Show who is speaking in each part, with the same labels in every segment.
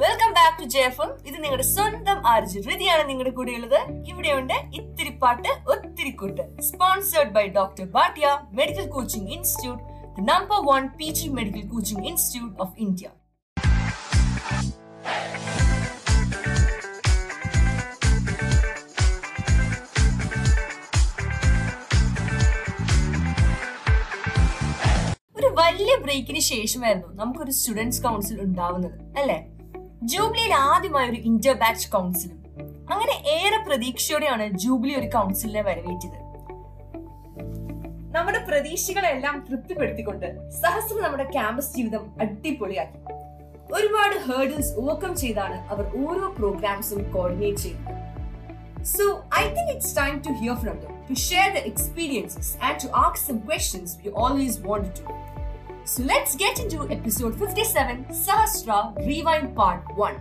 Speaker 1: Welcome back to ജെഫം ഇത് നിങ്ങളുടെ സ്വന്തം ആർജി ഹൃതിയാണ് നിങ്ങളുടെ കൂടെയുള്ളത്. ഇവിടെയുണ്ട് ഇത്തിരി പാട്ട് ഒത്തിരി കൂട്ട്. Sponsored by doctor Bhatia medical coaching institute number one P G medical coaching institute of India വലിയ ബ്രേക്കിന് ശേഷമായിരുന്നു നമുക്കൊരു സ്റ്റുഡൻസ് കൗൺസിൽ ഉണ്ടാവുന്നത് അല്ലേ? ജൂബിലിയിൽ ആദ്യമായ ഒരു ഇന്റർ ബാച്ച് കൗൺസിലും അങ്ങനെ ഏറെ പ്രതീക്ഷയോടെയാണ് ജൂബിലി ഒരു കൗൺസിലിനെ വരവേറ്റത്. നമ്മുടെ പ്രതീക്ഷകളെല്ലാം തൃപ്തിപ്പെടുത്തിക്കൊണ്ട് സഹസ്രം നമ്മുടെ ക്യാമ്പസ് ജീവിതം അടിപൊളിയാക്കി. ഒരുപാട് ഹേർഡിൽസ് ഓവർകം ചെയ്താണ് അവർ ഓരോ പ്രോഗ്രാംസും കോർഡിനേറ്റ് ചെയ്യുന്നത്. So I think it's time to hear from them to share the experiences and to ask some questions we always want to So let's get into episode 57 Sahasra Rewind Part 1.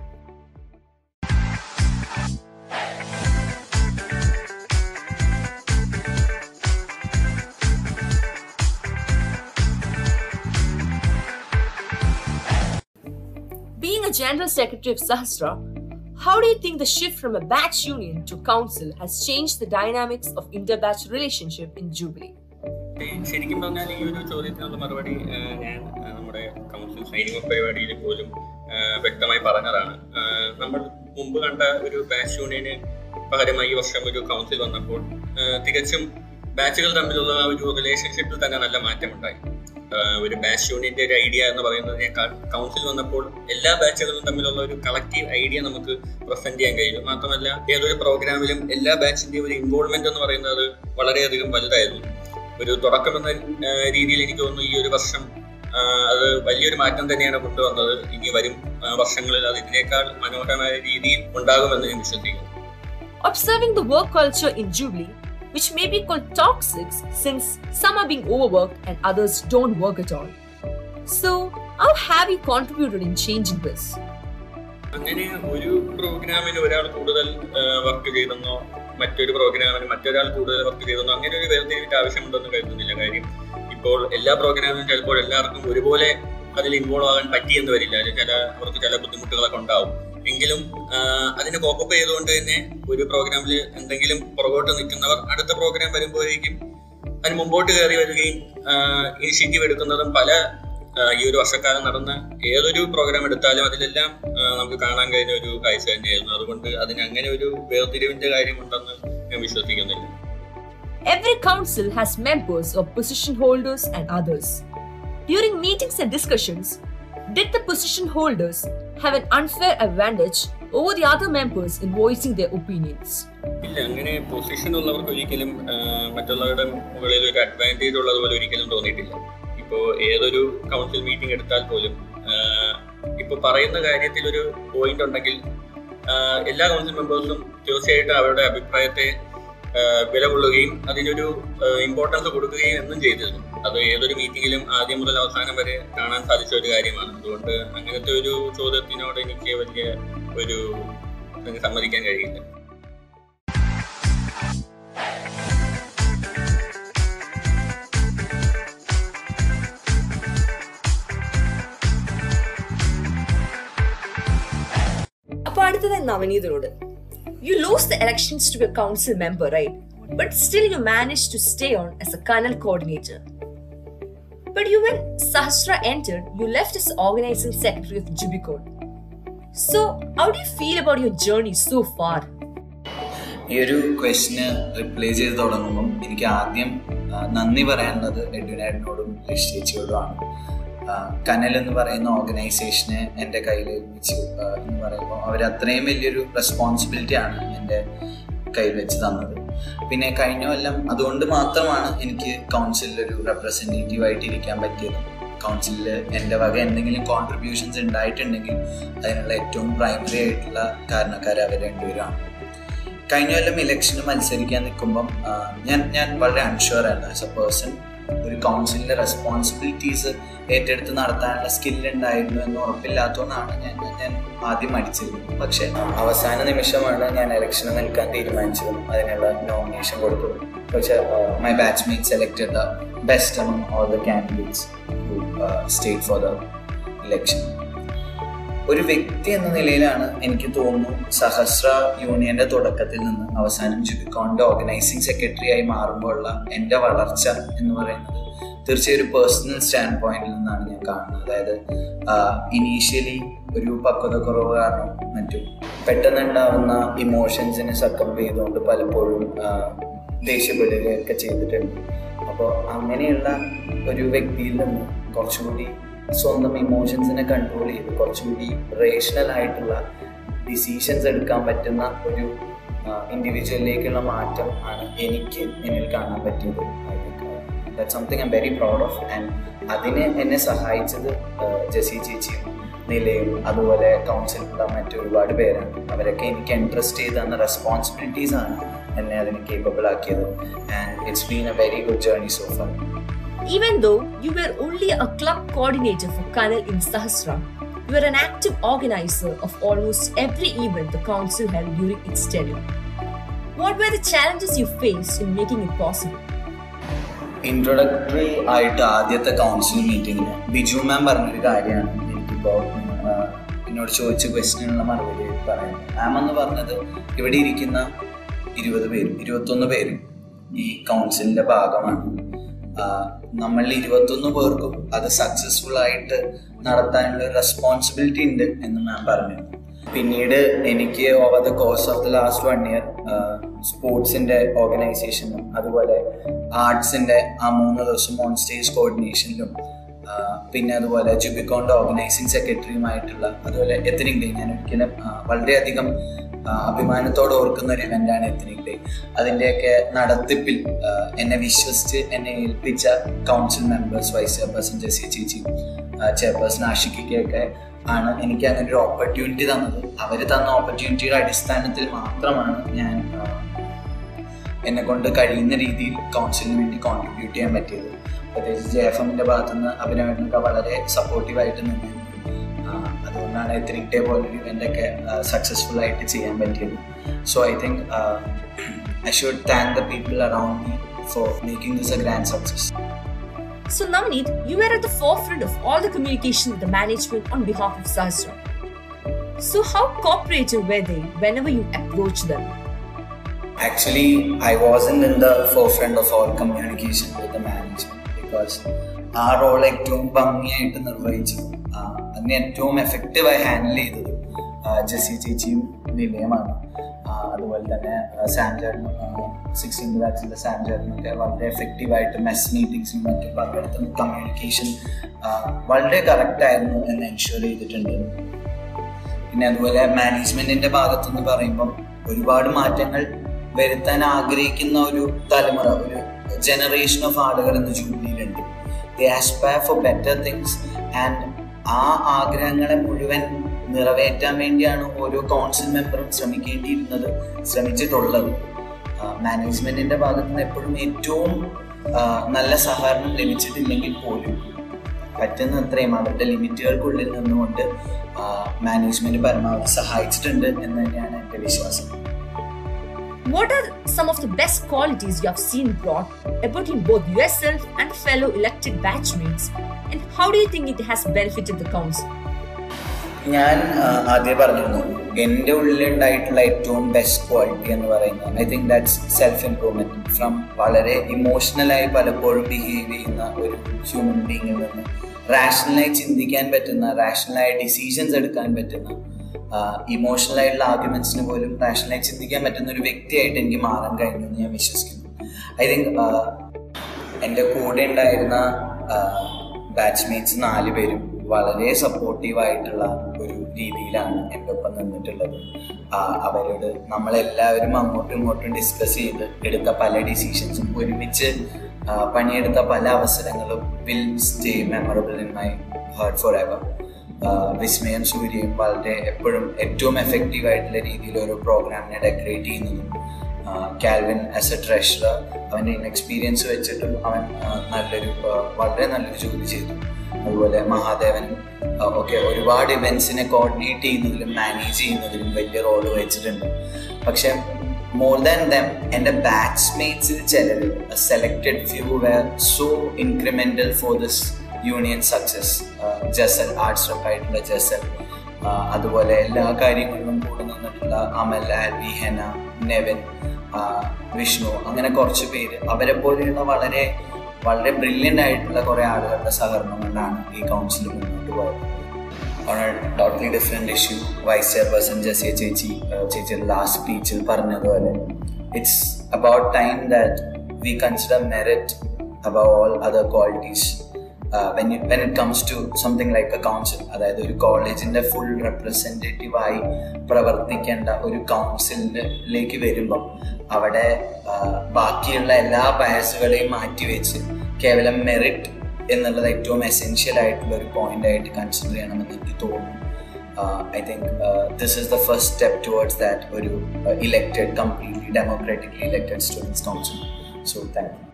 Speaker 1: Being a General Secretary of Sahasra, how do you think the shift from a batch union to council has changed the dynamics of inter-batch relationship in Jubilee?
Speaker 2: ശരിക്കും പറഞ്ഞാൽ ഈ ഒരു ചോദ്യത്തിനുള്ള മറുപടി ഞാൻ നമ്മുടെ council സൈനിക പരിപാടിയിൽ പോലും വ്യക്തമായി പറഞ്ഞതാണ്. നമ്മൾ മുമ്പ് കണ്ട ഒരു ബാച്ച് യൂണിയന് പകരമായി ഈ വർഷം ഒരു കൗൺസിൽ വന്നപ്പോൾ തികച്ചും ബാച്ചുകൾ തമ്മിലുള്ള ഒരു റിലേഷൻഷിപ്പിൽ തന്നെ നല്ല മാറ്റമുണ്ടായി. ഒരു ബാച്ച് യൂണിയന്റെ ഒരു ഐഡിയ എന്ന് പറയുന്നതിനേക്കാൾ കൗൺസിൽ വന്നപ്പോൾ എല്ലാ ബാച്ചുകളും തമ്മിലുള്ള ഒരു കളക്റ്റീവ് ഐഡിയ നമുക്ക് പ്രസന്റ് ചെയ്യാൻ കഴിയും മാത്രമല്ല ഏതൊരു പ്രോഗ്രാമിലും എല്ലാ ബാച്ചിന്റെയും ഒരു ഇൻവോൾവ്മെന്റ് എന്ന് പറയുന്നത് വളരെയധികം വലുതായിരുന്നു. ഒരു തുടക്കം എന്ന ആ, രീതിയിൽ എനിക്ക് തോന്നുന്നു ഈ ഒരു വർഷം ആ, അത് വലിയൊരു മാറ്റം തന്നെയാണ് കൊണ്ടുവന്നത് ഇനി വരും ആ, വർഷങ്ങളിൽ അത് ഇതിനേക്കാൾ മനോഹരമായ രീതിയിൽ ഉണ്ടാകുമെന്ന് ഞാൻ വിശ്വസിക്കുന്നു
Speaker 1: observing the work culture in Jubilee, which may be called toxic since some are being overworked and others don't work at all. So, how have you contributed in changing this?
Speaker 2: അങ്ങനെ ഒരു പ്രോഗ്രാമിന് ഒരാൾ കൂടുതൽ വർക്ക് ചെയ്തെന്നോ മറ്റൊരു പ്രോഗ്രാമിന് മറ്റൊരാൾ കൂടുതൽ work ചെയ്തെന്നോ അങ്ങനെ ഒരു വേർതിരിവിന്റെ ആവശ്യമുണ്ടെന്ന് കരുതുന്നില്ല. കാര്യം ഇപ്പോൾ എല്ലാ പ്രോഗ്രാമിനും ചിലപ്പോൾ എല്ലാവർക്കും ഒരുപോലെ അതിൽ ഇൻവോൾവ് ആകാൻ പറ്റിയെന്ന് വരില്ല. അതിൽ ചില അവർക്ക് ചില ബുദ്ധിമുട്ടുകളൊക്കെ ഉണ്ടാവും. എങ്കിലും അതിന് കോപ്പപ്പ് ചെയ്തുകൊണ്ട് തന്നെ ഒരു പ്രോഗ്രാമിൽ എന്തെങ്കിലും പുറകോട്ട് നിൽക്കുന്നവർ അടുത്ത പ്രോഗ്രാം വരുമ്പോഴേക്കും അതിന് മുമ്പോട്ട് കയറി വരികയും ഇനിഷ്യേറ്റീവ് എടുക്കുന്നതും പല ഈ ഒരു വർഷക്കാലം നടന്ന ഏതൊരു പ്രോഗ്രാം എടുത്താലും അതിലെല്ലാം നമുക്ക് കാണാൻ കഴിഞ്ഞ ഒരു കാഴ്ച തന്നെയായിരുന്നു അതുകൊണ്ട് അതിന് അങ്ങനെ ഒരു വേർതിരിവിന്റെ കാര്യമുണ്ടെന്ന് ഞാൻ വിശ്വസിക്കുന്നില്ല
Speaker 1: Every council has members or position holders and others. During meetings and discussions, did the position holders have an unfair advantage over the other members in voicing their opinions?
Speaker 2: ഇല്ല അങ്ങനെ പൊസിഷൻ ഉള്ളവർക്ക് ഒരിക്കലും മറ്റുള്ളവരുടെ മുകളിൽ ഒരു അഡ്വാന്റേജ് ഉള്ളതുപോലെ ഒരിക്കലും തോന്നിയിട്ടില്ല ഇപ്പോൾ ഏതൊരു കൗൺസിൽ മീറ്റിംഗ് എടുത്താൽ പോലും ഇപ്പോൾ പറയുന്ന കാര്യത്തിൽ ഒരു പോയിന്റ് ഉണ്ടെങ്കിൽ എല്ലാ കൗൺസിൽ മെമ്പേഴ്സും തീർച്ചയായിട്ടും അവരുടെ അഭിപ്രായത്തെ വില കൊള്ളുകയും അതിനൊരു ഇമ്പോർട്ടൻസ് കൊടുക്കുകയും എന്നും ചെയ്തിരുന്നു. അത് ഏതൊരു മീറ്റിങ്ങിലും ആദ്യം മുതൽ അവസാനം വരെ കാണാൻ സാധിച്ച ഒരു കാര്യമാണ്. അതുകൊണ്ട് അങ്ങനത്തെ ഒരു ചോദ്യത്തിനോട് എനിക്ക് വലിയ ഒരു സമ്മതിക്കാൻ കഴിയില്ല.
Speaker 1: അടുത്തത് നവനീതിനോട് you lose the elections to be council member right but still you managed to stay on as a kernel coordinator but you when sahasra entered you left as organizing secretary of jubicon so how do you feel about your journey so far
Speaker 3: ഈ ഒരു ക്വസ്റ്റിന് reply ചെയ്ത് തുടങ്ങുമ്പം എനിക്ക് ആദ്യം നന്ദി പറയാനുള്ളത് എഡ്വിനേഡിനോടും ചേച്ചിയോടുമാണ് കനൽ എന്ന് പറയുന്ന ഓർഗനൈസേഷനെ എന്റെ കയ്യിൽ ഏൽപ്പിച്ചു എന്ന് പറയുമ്പോൾ അവർ അത്രയും വലിയൊരു റെസ്പോൺസിബിലിറ്റി ആണ് എന്റെ കയ്യിൽ വെച്ച് തന്നത്. പിന്നെ കഴിഞ്ഞ കൊല്ലം അതുകൊണ്ട് മാത്രമാണ് എനിക്ക് കൗൺസിലിൽ ഒരു റെപ്രസെന്റേറ്റീവ് ആയിട്ട് ഇരിക്കാൻ പറ്റിയത്. കൗൺസിലിൽ എന്റെ വക എന്തെങ്കിലും കോൺട്രിബ്യൂഷൻസ് ഉണ്ടായിട്ടുണ്ടെങ്കിൽ അതിനുള്ള ഏറ്റവും പ്രൈമറി ആയിട്ടുള്ള കാരണക്കാർ അവർ രണ്ടുപേരാണ്. കഴിഞ്ഞ കൊല്ലം ഇലക്ഷന് മത്സരിക്കാൻ നിൽക്കുമ്പം ഞാൻ ഞാൻ വളരെ അൺഷുവർ ആയിരുന്നു. ആസ് എ പേഴ്സൺ ഒരു കൗൺസിലിന്റെ റെസ്പോൺസിബിലിറ്റീസ് ഏറ്റെടുത്ത് നടത്താനുള്ള സ്കിൽ ഉണ്ടായിരുന്നു എന്ന് ഉറപ്പില്ലാത്തതുകൊണ്ടാണ് ഞാൻ ഞാൻ ആദ്യം മടിച്ചിരുന്നത് പക്ഷേ അവസാന നിമിഷമാണ് ഞാൻ ഇലക്ഷന് നിൽക്കാൻ തീരുമാനിച്ചതും അതിനുള്ള നോമിനേഷൻ കൊടുത്തത്. പക്ഷേ my batch mate select the best among all the candidates for the election ഒരു വ്യക്തി എന്ന നിലയിലാണ് എനിക്ക് തോന്നുന്നു സഹസ്ര യൂണിയന്റെ തുടക്കത്തിൽ നിന്ന് അവസാനം ജുബിക്കോണിന്റെ ഓർഗനൈസിംഗ് സെക്രട്ടറി ആയി മാറുമ്പോഴുള്ള എന്റെ വളർച്ച എന്ന് പറയുന്നത് തീർച്ചയായും ഒരു പേഴ്സണൽ സ്റ്റാൻഡ് പോയിന്റിൽ നിന്നാണ് ഞാൻ കാണുന്നത്. അതായത് ഇനീഷ്യലി ഒരു പക്വത കുറവ് കാരണം മറ്റും പെട്ടെന്നുണ്ടാവുന്ന ഇമോഷൻസിനെ സക്കം ചെയ്തുകൊണ്ട് പലപ്പോഴും ദേഷ്യപ്പെടുകയൊക്കെ ചെയ്തിട്ടുണ്ട്. അപ്പോൾ അങ്ങനെയുള്ള ഒരു വ്യക്തിയിൽ നിന്ന് കുറച്ചുകൂടി സ്വന്തം ഇമോഷൻസിനെ കൺട്രോൾ ചെയ്ത് കുറച്ചുകൂടി റേഷണൽ ആയിട്ടുള്ള ഡിസിഷൻസ് എടുക്കാൻ പറ്റുന്ന ഒരു ഇൻഡിവിജ്വലിലേക്കുള്ള മാറ്റം ആണ് എനിക്ക് എന്നിൽ കാണാൻ പറ്റിയത്. That something I'm very proud of and അതിന് എന്നെ സഹായിച്ചത് ജസി ചേച്ചിയും നിലയും അതുപോലെ കൗൺസിലുള്ള മറ്റു ഒരുപാട് പേരാണ്. അവരൊക്കെ എനിക്ക് ഇൻട്രസ്റ്റ് ചെയ്ത് തന്ന റെസ്പോൺസിബിലിറ്റീസ് ആണ് എന്നെ അതിന് കേപ്പബിൾ ആക്കിയത്. And it's been a very good journey so
Speaker 1: Even though you were only a club coordinator for Kanal in Sahasra, you were an active organizer of almost every event the council held during its tenure. What were the challenges you faced in making it possible?
Speaker 3: Introductory ആയിട്ട് ആദ്യത്തെ council മീറ്റിങ്ങിന് ബിജു മാം പറഞ്ഞൊരു കാര്യമാണ് എനിക്കിപ്പോൾ എന്നോട് ചോദിച്ച ക്വസ്റ്റിനുള്ള മറുപടി പറയുന്നത് മാം എന്ന് പറഞ്ഞത് ഇവിടെ ഇരിക്കുന്ന ഇരുപത് പേരും ഇരുപത്തൊന്ന് പേരും ഈ കൗൺസിലിന്റെ ഭാഗമാണ് നമ്മളിൽ ഇരുപത്തൊന്ന് പേർക്കും അത് സക്സസ്ഫുൾ ആയിട്ട് നടത്താനുള്ള റെസ്പോൺസിബിലിറ്റി ഉണ്ട് എന്ന് മാം പറഞ്ഞു. പിന്നീട് എനിക്ക് over the course of the last one year സ്പോർട്സിന്റെ ഓർഗനൈസേഷനും അതുപോലെ ആർട്സിന്റെ ആ മൂന്ന് ദിവസം ഓൺ സ്റ്റേജ് കോർഡിനേഷനിലും പിന്നെ അതുപോലെ ജുബിക്കോണിന്റെ ഓർഗനൈസിംഗ് സെക്രട്ടറിയുമായിട്ടുള്ള അതുപോലെ എത്തനിക് ഞാൻ ഒരിക്കലും വളരെയധികം അഭിമാനത്തോടെ ഓർക്കുന്ന ഒരു ഇവന്റാണ് എത്തനിക് ഡേ അതിന്റെയൊക്കെ നടത്തിപ്പിൽ എന്നെ വിശ്വസിച്ച് എന്നെ ഏൽപ്പിച്ച council members vice chairperson Jessy ചേച്ചി ചെയർപേഴ്സൺ ആഷിക്കൊക്കെ ആണ് എനിക്ക് അങ്ങനെ ഒരു ഓപ്പർച്യൂണിറ്റി തന്നത്. അവർ തന്ന ഓപ്പർച്യൂണിറ്റിയുടെ അടിസ്ഥാനത്തിൽ മാത്രമാണ് ഞാൻ എന്നെ കൊണ്ട് കഴിയുന്ന രീതിയിൽ കൗൺസിലിന് വേണ്ടി കോൺട്രിബ്യൂട്ട് ചെയ്യാൻ പറ്റിയത്. പ്രത്യേകിച്ച് ജെ എഫ് എമ്മിന്റെ ഭാഗത്തുനിന്ന് അഭിനവേട്ടനൊക്കെ വളരെ സപ്പോർട്ടീവായിട്ട് അതുകൊണ്ടാണ് എത്തനിക് ഡേ പോലൊരു ഇവൻ്റൊക്കെ സക്സസ്ഫുൾ ആയിട്ട് ചെയ്യാൻ പറ്റിയത് so I think I should thank the people around me for making this a grand success
Speaker 1: So, Navneet, you were at the forefront of all the communication with the management on behalf of Sahasra. So, how cooperative were they whenever you approached them?
Speaker 3: Actually, I wasn't in the forefront of all communication with the management because ആ role ഏറ്റവും ഭംഗിയായിട്ട് നിർവഹിച്ചു ആ, അതിനെ ഏറ്റവും എഫക്റ്റീവായി handle ചെയ്തത് Jessy ചേച്ചിയും നിലയമാണ്. അതുപോലെ തന്നെ സാംചാരനും സിക്സ്റ്റീൻ ബാച്ചിലെ സാംചാരനൊക്കെ വളരെ എഫക്റ്റീവായിട്ട് മെസ് മീറ്റിംഗ്സിനും മറ്റും പങ്കെടുത്ത കമ്മ്യൂണിക്കേഷൻ വളരെ കറക്റ്റ് ആയിരുന്നു എന്ന് എൻഷുർ ചെയ്തിട്ടുണ്ട്. പിന്നെ അതുപോലെ മാനേജ്മെന്റിന്റെ ഭാഗത്തുനിന്ന് പറയുമ്പം ഒരുപാട് മാറ്റങ്ങൾ വരുത്താൻ ആഗ്രഹിക്കുന്ന ഒരു തലമുറ ഒരു ജനറേഷൻ ഓഫ് ആളുകൾ ഇന്ന് ജൂബിലിയിലുണ്ട് the aspire for better things and ആ ആഗ്രഹങ്ങളെ മുഴുവൻ നിറവേറ്റാൻ വേണ്ടിയാണ് ഓരോ കൗൺസിൽ മെമ്പറും ശ്രമിക്കേണ്ടിയിരുന്നത് ശ്രമിച്ചിട്ടുള്ളത്. മാനേജ്മെന്റിന്റെ ഭാഗത്ത് നിന്ന് എപ്പോഴും ഏറ്റവും നല്ല സഹകരണം ലഭിച്ചിട്ടില്ലെങ്കിൽ പോലും പറ്റുന്ന അത്രയും അവരുടെ ലിമിറ്റുകൾക്കുള്ളിൽ നിന്നുകൊണ്ട് മാനേജ്മെന്റ് പരമാവധി സഹായിച്ചിട്ടുണ്ട് എന്ന് തന്നെയാണ് എന്റെ വിശ്വാസം.
Speaker 1: What are some of the best qualities you have seen brought about in both yourself and fellow elected batchmates? And how do you think it has benefited the council?
Speaker 3: ഞാൻ ആദ്യം പറഞ്ഞിരുന്നു എന്റെ ഉള്ളിലുണ്ടായിട്ടുള്ള ഏറ്റവും ബെസ്റ്റ് ക്വാളിറ്റി എന്ന് പറയുന്നത് I think that's self improvement from വളരെ ഇമോഷണലായി പലപ്പോഴും ബിഹേവ് ചെയ്യുന്ന ഒരു ഹ്യൂമൻ ബീങ്ങിൽ നിന്ന് റാഷണലായി ചിന്തിക്കാൻ പറ്റുന്ന റാഷണലായ ഡിസിഷൻസ് എടുക്കാൻ പറ്റുന്ന ഇമോഷണൽ ആയിട്ടുള്ള ആർഗ്യുമെന്റ്സിന് പോലും റാഷണലായി ചിന്തിക്കാൻ പറ്റുന്ന ഒരു വ്യക്തിയായിട്ട് എനിക്ക് മാറാൻ കഴിഞ്ഞു എന്ന് ഞാൻ വിശ്വസിക്കുന്നു. ഐ തിങ്ക് എന്റെ കൂടെ ഉണ്ടായിരുന്ന ബാച്ച്മേറ്റ്സ് നാല് പേരും വളരെ സപ്പോർട്ടീവായിട്ടുള്ള ഒരു രീതിയിലാണ് എന്റെ ഒപ്പം നിന്നിട്ടുള്ളത്. അവരോട് നമ്മളെല്ലാവരും അങ്ങോട്ടും ഇങ്ങോട്ടും ഡിസ്കസ് ചെയ്ത് എടുത്ത പല ഡിസിഷൻസും ഒരുമിച്ച് പണിയെടുത്ത പല അവസരങ്ങളും will stay memorable in my heart for ever വിസ്മയം സൂര്യയും വളരെ എപ്പോഴും ഏറ്റവും എഫക്റ്റീവ് ആയിട്ടുള്ള രീതിയിൽ ഒരു പ്രോഗ്രാമിനെ ഡെക്കറേറ്റ് ചെയ്യുന്നതും കാൽവിൻ ആസ് എ ട്രഷറർ അവന്റെ ഇൻഎക്സ്പീരിയൻസ് വെച്ചിട്ടും അവൻ നല്ലൊരു വളരെ നല്ലൊരു ജോലി ചെയ്തു. അതുപോലെ മഹാദേവൻ ഒക്കെ ഒരുപാട് ഇവൻസിനെ കോർഡിനേറ്റ് ചെയ്യുന്നതിലും മാനേജ് ചെയ്യുന്നതിലും വലിയ റോൾ വഹിച്ചിട്ടുണ്ട്. പക്ഷെ മോർ ദാൻ ദം എന്റെ ബാച്ച്മേറ്റ്സിൽ ചിലർ selected few were so incremental for this union success Jasal arts റെപ്പായിട്ടുള്ള Jasal. അതുപോലെ എല്ലാ കാര്യങ്ങളിലും കൂടെ നിന്നിട്ടുള്ള അമൽ ആൽവി ഹെന നെവൻ വിഷ്ണു അങ്ങനെ കുറച്ച് പേര്. അവരെ പോലെയുള്ള വളരെ വളരെ ബ്രില്യന്റ് ആയിട്ടുള്ള കുറേ ആളുകളുടെ സഹകരണം കൊണ്ടാണ് ഈ കൗൺസിൽ മുന്നോട്ട് പോയത്. On totally different issue. Vice chairperson Jasia ചേച്ചി ചേച്ചി ലാസ്റ്റ് സ്പീച്ചിൽ പറഞ്ഞതുപോലെ it's about time that we consider merit above all other qualities. Uh, when, it comes to something like a council അതായത് ഒരു കോളേജിന്റെ ഫുൾ റെപ്രസെന്റേറ്റീവായി പ്രവർത്തിക്കേണ്ട ഒരു കൗൺസിലിലേക്ക് വരുമ്പം അവിടെ ബാക്കിയുള്ള എല്ലാ ബയസുകളെയും മാറ്റിവെച്ച് കേവലം മെറിറ്റ് എന്നുള്ളത് ഏറ്റവും എസെൻഷ്യൽ ആയിട്ടുള്ള ഒരു പോയിന്റ് ആയിട്ട് കൺസിഡർ ചെയ്യണമെന്ന് എനിക്ക് തോന്നുന്നു. I think this is the first step towards that ഒരു elected completely democratically elected students council so
Speaker 1: thank you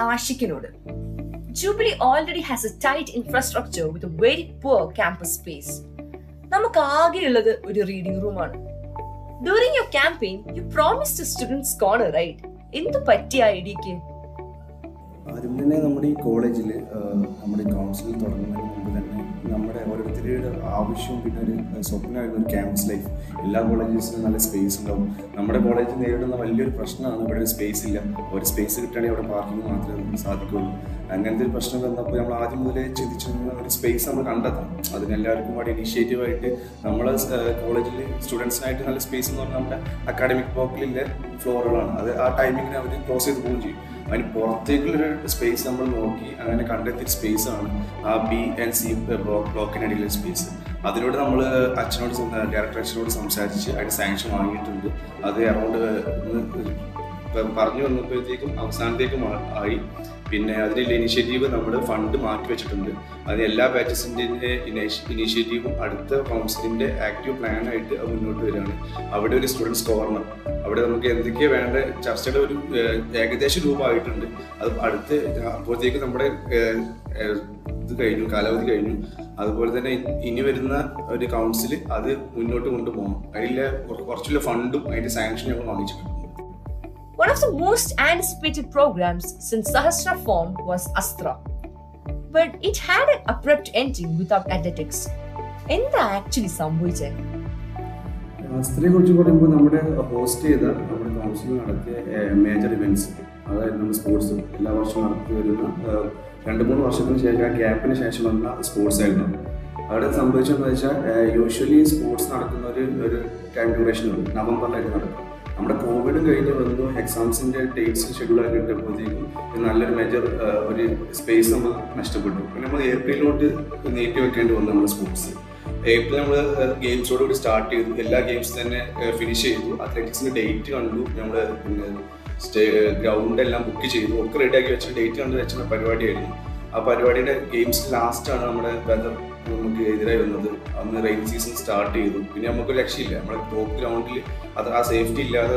Speaker 1: ആഷിക്കിനോട്. Jubilee already has a tight infrastructure with very poor campus space നമുക്ക് ആകെയുള്ളത് ഒരു reading റൂമാണ് during your campaign you promise to students corner right എന്തു പറ്റിയ ഐഡിയക്ക്
Speaker 4: ആദ്യം തന്നെ നമ്മുടെ ഈ കോളേജിൽ നമ്മുടെ കൗൺസിൽ തുടങ്ങുന്നതിന് മുമ്പ് തന്നെ നമ്മുടെ ഓരോരുത്തരുടെ ആവശ്യവും പിന്നെ ഒരു സ്വപ്നമായിരുന്നു ക്യാമ്പസ് ലൈഫ് എല്ലാ കോളേജസിലും നല്ല സ്പേസ് ഉണ്ടാവും. നമ്മുടെ കോളേജിൽ നേരിടുന്ന വലിയൊരു പ്രശ്നമാണ് ഇവിടെ ഒരു സ്പേസ് ഇല്ല. ഒരു സ്പേസ് കിട്ടുകയാണെങ്കിൽ അവിടെ പാർക്കിംഗ് മാത്രമേ നമുക്ക് സാധിക്കുള്ളൂ അങ്ങനത്തെ ഒരു പ്രശ്നം വന്നപ്പോൾ നമ്മൾ ആദ്യം മുതലേ ചിന്തിച്ചു ഒരു സ്പേസ് നമ്മൾ കണ്ടെത്തണം. അതിനെല്ലാവർക്കും വേണ്ടി ഇനീഷ്യേറ്റീവായിട്ട് നമ്മൾ കോളേജിൽ സ്റ്റുഡൻസിനായിട്ട് നല്ല സ്പേസ് എന്ന് പറഞ്ഞാൽ നമ്മുടെ അക്കാഡമിക് ബ്ലോക്കിലെ ഫ്ലോറുകളാണ് അത് ആ ടൈമിങ്ങിന് അവർ ക്ലോസ് ചെയ്ത് പോവുകയും ചെയ്യും. അതിന് പുറത്തേക്കുള്ളൊരു സ്പേസ് നമ്മൾ നോക്കി അങ്ങനെ കണ്ടെത്തിയ സ്പേസ് ആണ് ആ ബി ആൻഡ് സി ബ്ലോക്കിനിടയിലെ സ്പേസ് അതിലൂടെ നമ്മൾ അച്ഛനോട് ഡയറക്ടർ അച്ഛനോട് സംസാരിച്ച് അതിന് സാങ്ഷൻ വാങ്ങിയിട്ടുണ്ട്. അത് അറൗണ്ട് പറഞ്ഞു വന്നപ്പോഴത്തേക്കും അവസാനത്തേക്കും ആയി. പിന്നെ അതിനുള്ള ഇനിഷ്യേറ്റീവ് നമ്മൾ ഫണ്ട് മാറ്റി വെച്ചിട്ടുണ്ട്. അതിന് എല്ലാ ബാച്ചസിന്റെ ഇനീഷ്യേറ്റീവും അടുത്ത കൗൺസിലിന്റെ ആക്റ്റീവ് പ്ലാനായിട്ട് അത് മുന്നോട്ട് വരികയാണ്. അവിടെ ഒരു സ്റ്റുഡൻസ് കോർണർ അവിടെ നമുക്ക് എന്തൊക്കെയാണ് വേണ്ട ചർച്ചയുടെ ഒരു ഏകദേശ രൂപമായിട്ടുണ്ട്. അത് അടുത്ത് അപ്പോഴത്തേക്ക് നമ്മുടെ ഇത് കഴിഞ്ഞു കാലാവധി കഴിഞ്ഞു. അതുപോലെ തന്നെ ഇനി വരുന്ന ഒരു കൗൺസിൽ അത് മുന്നോട്ട് കൊണ്ടുപോകണം. കുറ- കുറച്ചുള്ള ഫണ്ടും അതിന്റെ സാങ്ഷൻ ഞങ്ങൾ വാങ്ങിച്ചിട്ടുണ്ട്.
Speaker 1: One of the most anticipated programs since Sahasra formed was Astra. But it had an abrupt ending without athletics. എന്താ ആക്ച്വലി സംഭവിച്ചത്
Speaker 4: അസ്ത്രയെ കുറിച്ച് പറയുമ്പോൾ നമ്മുടെ ഹോസ്റ്റ് ചെയ്ത നമ്മുടെ കൗൺസിൽ നടത്തിയ മേജർ ഇവന്റ്സ് അതായത് നമ്മുടെ സ്പോർട്സ് എല്ലാ വർഷവും നടത്തി വരുന്ന രണ്ട് മൂന്ന് വർഷത്തിന് ശേഷം ആ ഗ്യാപ്പിന് ശേഷം വന്ന സ്പോർട്സ് ആയിരുന്നു. അവിടെ സംഭവിച്ചതെന്ന് വെച്ചാൽ യൂഷ്വലി സ്പോർട്സ് നടക്കുന്ന ഒരു ഒരു ടൈം ഡ്യൂറേഷൻ ഉണ്ട്. നവംബറിലായിട്ട് നടക്കും. നമ്മുടെ കോവിഡ് കഴിഞ്ഞ് വന്നു. എക്സാംസിന്റെ ഡേറ്റ്സ് ഷെഡ്യൂളാക്കി കിട്ടുമ്പോഴത്തേക്കും നല്ലൊരു മേജർ ഒരു സ്പേസ് നമ്മൾ നഷ്ടപ്പെട്ടു. പിന്നെ നമ്മൾ ഏപ്രിലോട്ട് നീട്ടി വെക്കേണ്ടി വന്നു നമ്മുടെ സ്പോർട്സ് ഏപ്രിൽ നമ്മൾ ഗെയിംസോട് കൂടി സ്റ്റാർട്ട് ചെയ്തു. എല്ലാ ഗെയിംസ് തന്നെ ഫിനിഷ് ചെയ്തു. അത്ലറ്റിക്സിന്റെ ഡേറ്റ് കണ്ടു. നമ്മൾ പിന്നെ സ്റ്റേ ഗ്രൗണ്ട് എല്ലാം ബുക്ക് ചെയ്തു. ഒക്കെ റെഡിയാക്കി വെച്ച ഡേറ്റ് കണ്ട് വെച്ച പരിപാടിയായിരുന്നു. ആ പരിപാടിയുടെ ഗെയിംസ് ലാസ്റ്റ് ആണ് നമ്മുടെ വെതർ നമുക്ക് എതിരായി വന്നത്. അന്ന് റെയിൻ സീസൺ സ്റ്റാർട്ട് ചെയ്തു. പിന്നെ നമുക്ക് രക്ഷയില്ല. നമ്മുടെ ടോപ്പ് ഗ്രൗണ്ടിൽ അത് ആ സേഫ്റ്റി ഇല്ലാതെ